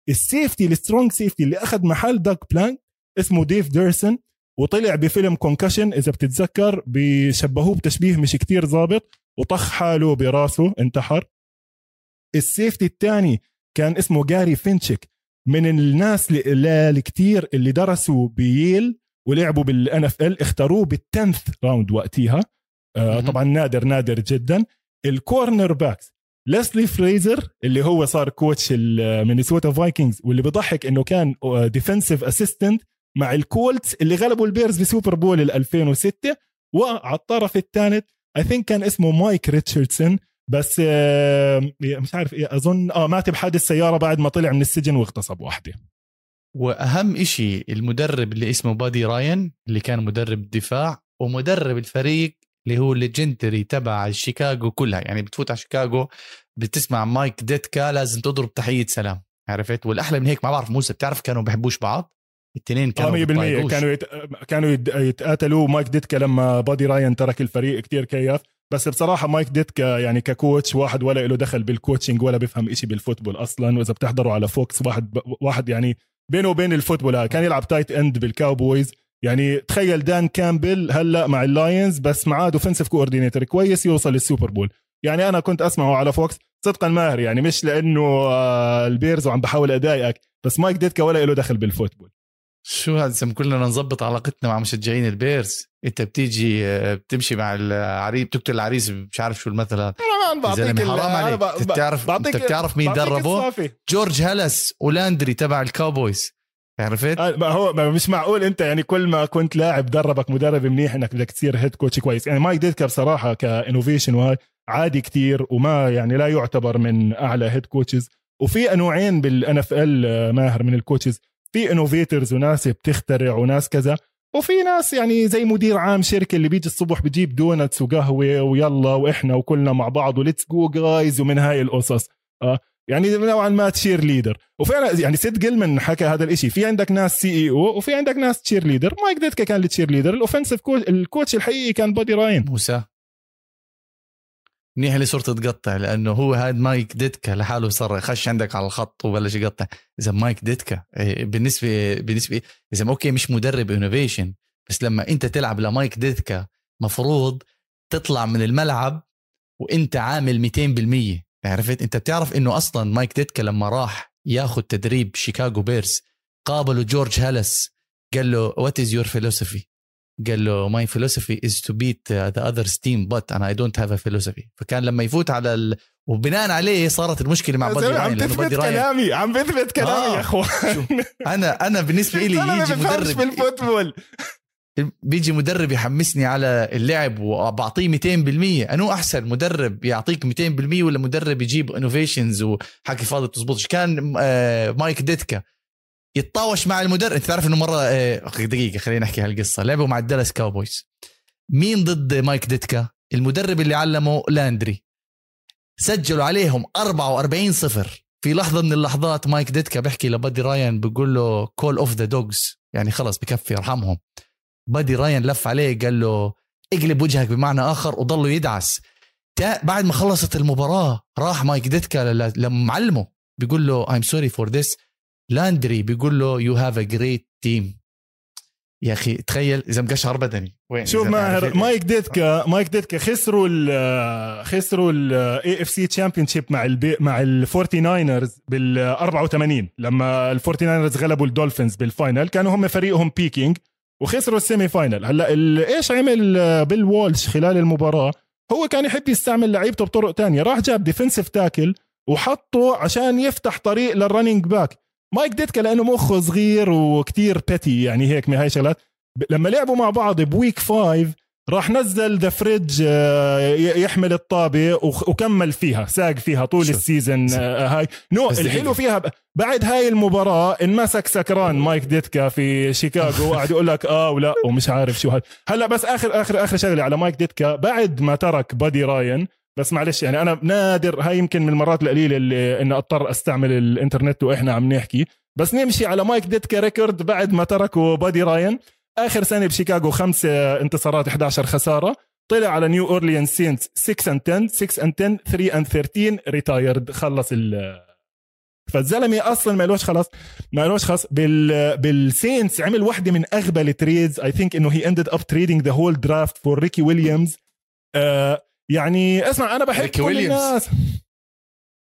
ال safety ال strong safety اللي أخذ محل دوغ بلانك اسمه ديف ديرسون وطلع بفيلم Concussion إذا بتتذكر بشبهوه بتشبيه مش كتير ظابط وطخ حاله براسه انتحر. ال safety الثاني كان اسمه جاري فينشك من الناس اللي كتير اللي درسوا بييل ولعبوا بال NFL اختاروه بال tenth round وقتها آه. طبعا نادر نادر جدا. ال cornerbacks ليسلي فريزر اللي هو صار coach المينيسوتا فايكنجز واللي بضحك إنه كان defensive assistant مع الكولتس اللي غلبوا البيرز ب Super Bowl ال 2006 وعلى الطرف الثالث I think كان اسمه مايك ريتشاردسون بس آه، مش عارف إيه أظن آه مات بحادث سيارة بعد ما طلع من السجن واغتصب واحدة. وأهم إشي المدرب اللي اسمه بادي راين اللي كان مدرب الدفاع ومدرب الفريق اللي هو ال legendary تبع شيكاغو كلها. يعني بتفوت على شيكاغو بتسمع مايك ديتكا لازم تضرب تحية سلام. عرفت؟ والأحلى من هيك ما بعرف موسى بتعرف كانوا بحبوش بعض؟ الاثنين كانوا 100% بيطايقوش. كانوا يت... كانوا يت... يتقاتلوا. مايك ديتكا لما بادي راين ترك الفريق كتير كيف. بس بصراحة مايك ديتكا يعني ك coach واحد ولا له دخل بال coaching ولا بيفهم إشي بال football أصلا. وإذا بتحضروا على فوكس واحد. واحد يعني بينه وبين ال football. كان يلعب tight end بالكاوبويز يعني تخيل دان كامبل هلا مع اللاينز بس معاه defensive coordinator كويس يوصل لل Super Bowl. يعني أنا كنت أسمعه على فوكس صدقا ماهر يعني مش لأنه آه، البيرز وعم بحاول أضايقك بس مايك ديتكا ولا له دخل بال football. شو هذا كلنا نظبط علاقتنا مع مشجعين البيرز انت بتيجي آه، بتمشي مع العريس بتقتل العريس مش عارف شو المثل هذا. أنا زلمة حرام عليك. بتعرف انت بتعرف مين دربه؟ جورج هلس ولاندري تبع الكاوبويز. عرفت؟ آه، ما هو ما مش معقول انت يعني كل ما كنت لاعب دربك مدرب منيح انك بدك تصير head coach كويس. يعني مايك ديتكا بصراحه ك innovation وهاي عادي كتير وما يعني لا يعتبر من أعلى head coaches وفي أنواعين بال NFL ماهر من ال coaches في innovators وناس بتخترع وناس كذا وفي ناس يعني زي مدير عام شركة اللي بيجي الصبح بجيب donuts وقهوة ويلا وإحنا وكلنا مع بعض و let's go guys ومن هاي القصص. آه يعني نوعا ما cheerleader وفعلا يعني سيد جيلمان حكى هذا الإشي. في عندك ناس CEO وفي عندك ناس cheerleader مايك ديتكا كان ال cheerleader ال offensive coach ال coach الحقيقي كان بودي راين موسى. منيح اللي صرت تقطع لأنه هو هاد مايك ديتكا لحاله صار خش عندك على الخط وبلش يقطع. إذا مايك ديتكا إيه، بالنسبة بالنسبة إذا okay مش مدرب innovation بس لما أنت تلعب لمايك ديتكا مفروض تطلع من الملعب وأنت عامل 200% عرفت؟ أنت بتعرف إنه أصلا مايك ديتكا لما راح ياخذ تدريب Chicago Bears قابله جورج هالس قال له what is your philosophy قال له my philosophy is to beat the others team but أنا I don't have a philosophy فكان لما يفوت على ال... وبناء عليه صارت المشكلة مع بادي راين عم تثبت كلامي عم بثبت كلامي آه. يا اخوان أنا أنا بالنسبة لي يجي مدرب بال football. بيجي مدرب يحمسني على اللعب وبعطيه 200% أنو أحسن مدرب يعطيك 200% ولا مدرب يجيب innovations وحكي فاضي بتزبطش كان آه، مايك ديتكا؟ يتطاوش مع المدرب. انت تعرف انه مرة آه، دقيقة خلينا نحكي هالقصة. لعبوا مع ال Dallas Cowboys. مين ضد مايك ديتكا؟ المدرب اللي علمه لاندري. سجلوا عليهم 44 صفر. في لحظة من اللحظات مايك ديتكا بيحكي لبادي رايان بيقول له call off the dogs يعني خلص بكفي ارحمهم بادي رايان لف عليه قال له اقلب وجهك بمعنى آخر وضله يدعس. بعد ما خلصت المباراة راح مايك ديتكا لمعلمه. بيقول له I'm sorry for this. لاندري بيقول له you have a great team يا أخي تخيل إذا مقشعر بدني. وين؟ شوف ماهر مايك ديتكا مايك ديتكا خسروا ال خسروا ال NFC championship مع البي مع ال Forty Niners بال 84 لما ال Forty Niners غلبوا ال Dolphins بال final كانوا هم فريقهم peaking وخسروا ال semi final هلا إيش عمل بيل وولش خلال المباراة؟ هو كان يحب يستعمل لعيبته بطرق تانية. راح جاب defensive tackle وحطه عشان يفتح طريق لل running back مايك ديتكا لأنه مخه صغير وكتير petty يعني هيك من هاي شغلات لما لعبوا مع بعض ب week five راح نزل the Fridge يحمل الطابة وكمل فيها ساق فيها طول ال season آه، هاي. no الحلو فيها بعد هاي المباراة انمسك سكران مايك ديتكا في شيكاغو وقعد يقول لك آه ولا ومش عارف شو هلا بس آخر آخر آخر شغلة على مايك ديتكا. بعد ما ترك بادي راين بس معلش يعني أنا نادر هاي يمكن من المرات القليلة اللي اني أضطر أستعمل الإنترنت وإحنا عم نحكي. بس نمشي على مايك ديتكا record بعد ما تركوا بادي راين. آخر سنه بشيكاغو خمسه انتصارات 11 خسارة. طلع على New Orleans Saints 6 and 10 6 and 10 3 and 13 retired خلص ال فالزلمة أصلا ما لوش خلص ما لوش خلص بال بال Saints عمل واحدة من أغبى ال trades. I think إنه he ended up trading the whole draft for ريكي ويليامز يعني اسمع أنا بحب كل ويليامز. الناس.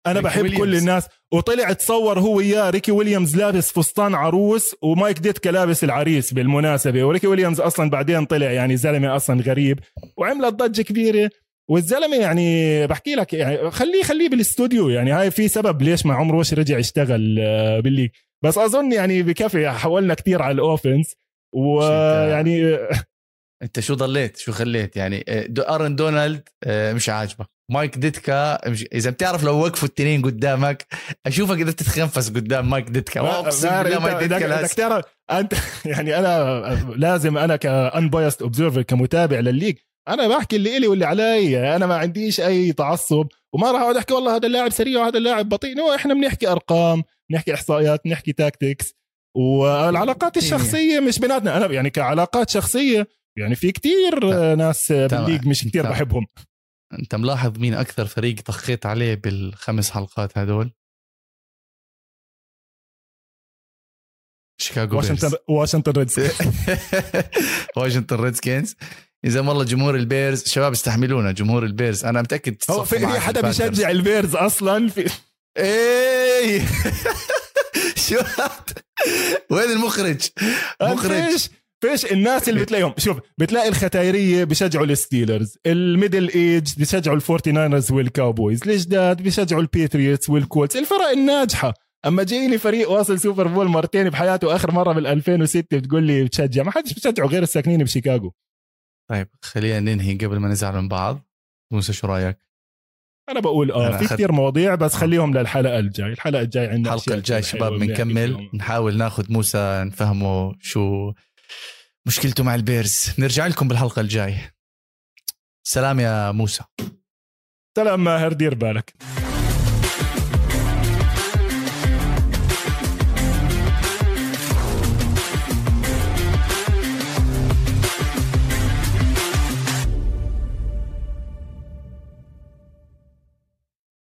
أنا بحب ويليامز. كل الناس. وطلع تصور هو وياه ريكي ويليامز لابس فستان عروس ومايك ديتكا لابس العريس بالمناسبة. وريكي ويليامز أصلا بعدين طلع يعني زلمه أصلا غريب وعملت ضجه كبيرة. والزلمة يعني بحكي لك يعني خليه خليه بالاستوديو يعني هاي في سبب ليش ما عمروش رجع يشتغل آه، بال league. بس أظن يعني بكفي حولنا كتير على ال offense. ويعني أنت شو ضليت؟ شو خليت؟ يعني آه، دو أرن دونالد آه، مش عاجبك مايك ديتكا مش إذا بتعرف لو وقفوا التنين قدامك أشوفك إذا تتخنفس قدام مايك ديتكا. اقسم بالله مايك ديتكا بدك تعرف انت يعني أنا لازم أنا ك unbiased observer كمتابع لل league أنا بحكي اللي إلي واللي علي. أنا ما عنديش أي تعصب وما راح أقعد أحكي والله هذا اللاعب سريع وهذا اللاعب بطيء. no إحنا بنحكي أرقام بنحكي إحصائيات بنحكي tactics والعلاقات إيه. الشخصية مش بيناتنا. أنا يعني كعلاقات شخصية يعني في كتير ناس بال league مش كتير بحبهم. انت ملاحظ مين أكثر فريق طخيت عليه بالخمس حلقات هدول شيكاغو واشنطن واشنطن ريدز واشنطن ريدز إذا والله جمهور ال Bears شباب استحملونا جمهور ال Bears. أنا متأكد هو في حدا بيشجع ال Bears أصلا؟ في إيه. شو وين المخرج؟ مخرج. فيش الناس اللي بتلاقيهم؟ شوف بتلاقي الختايرية بيشجعوا ال Steelers ال middle age بيشجعوا ال Forty Niners وال Cowboys الجداد بيشجعوا ال Patriots وال Colts الفرق الناجحة. أما جايني فريق واصل Super Bowl مرتين بحياته آخر مرة بال 2006 بتقول لي بتشجع ما حدش بيشجعه غير الساكنين بشيكاغو. طيب خلينا ننهي قبل ما نزعل من بعض. موسى شو رأيك؟ أنا بقول آه في كثير مواضيع بس خليهم للحلقة الجاي الحلقة الجاي عندنا الحلقة الجاي شباب بنكمل. نحاول ناخذ موسى نفهمه شو مشكلته مع البيرز. نرجع لكم بالحلقة الجاي سلام يا موسى. سلام ماهر دير بالك.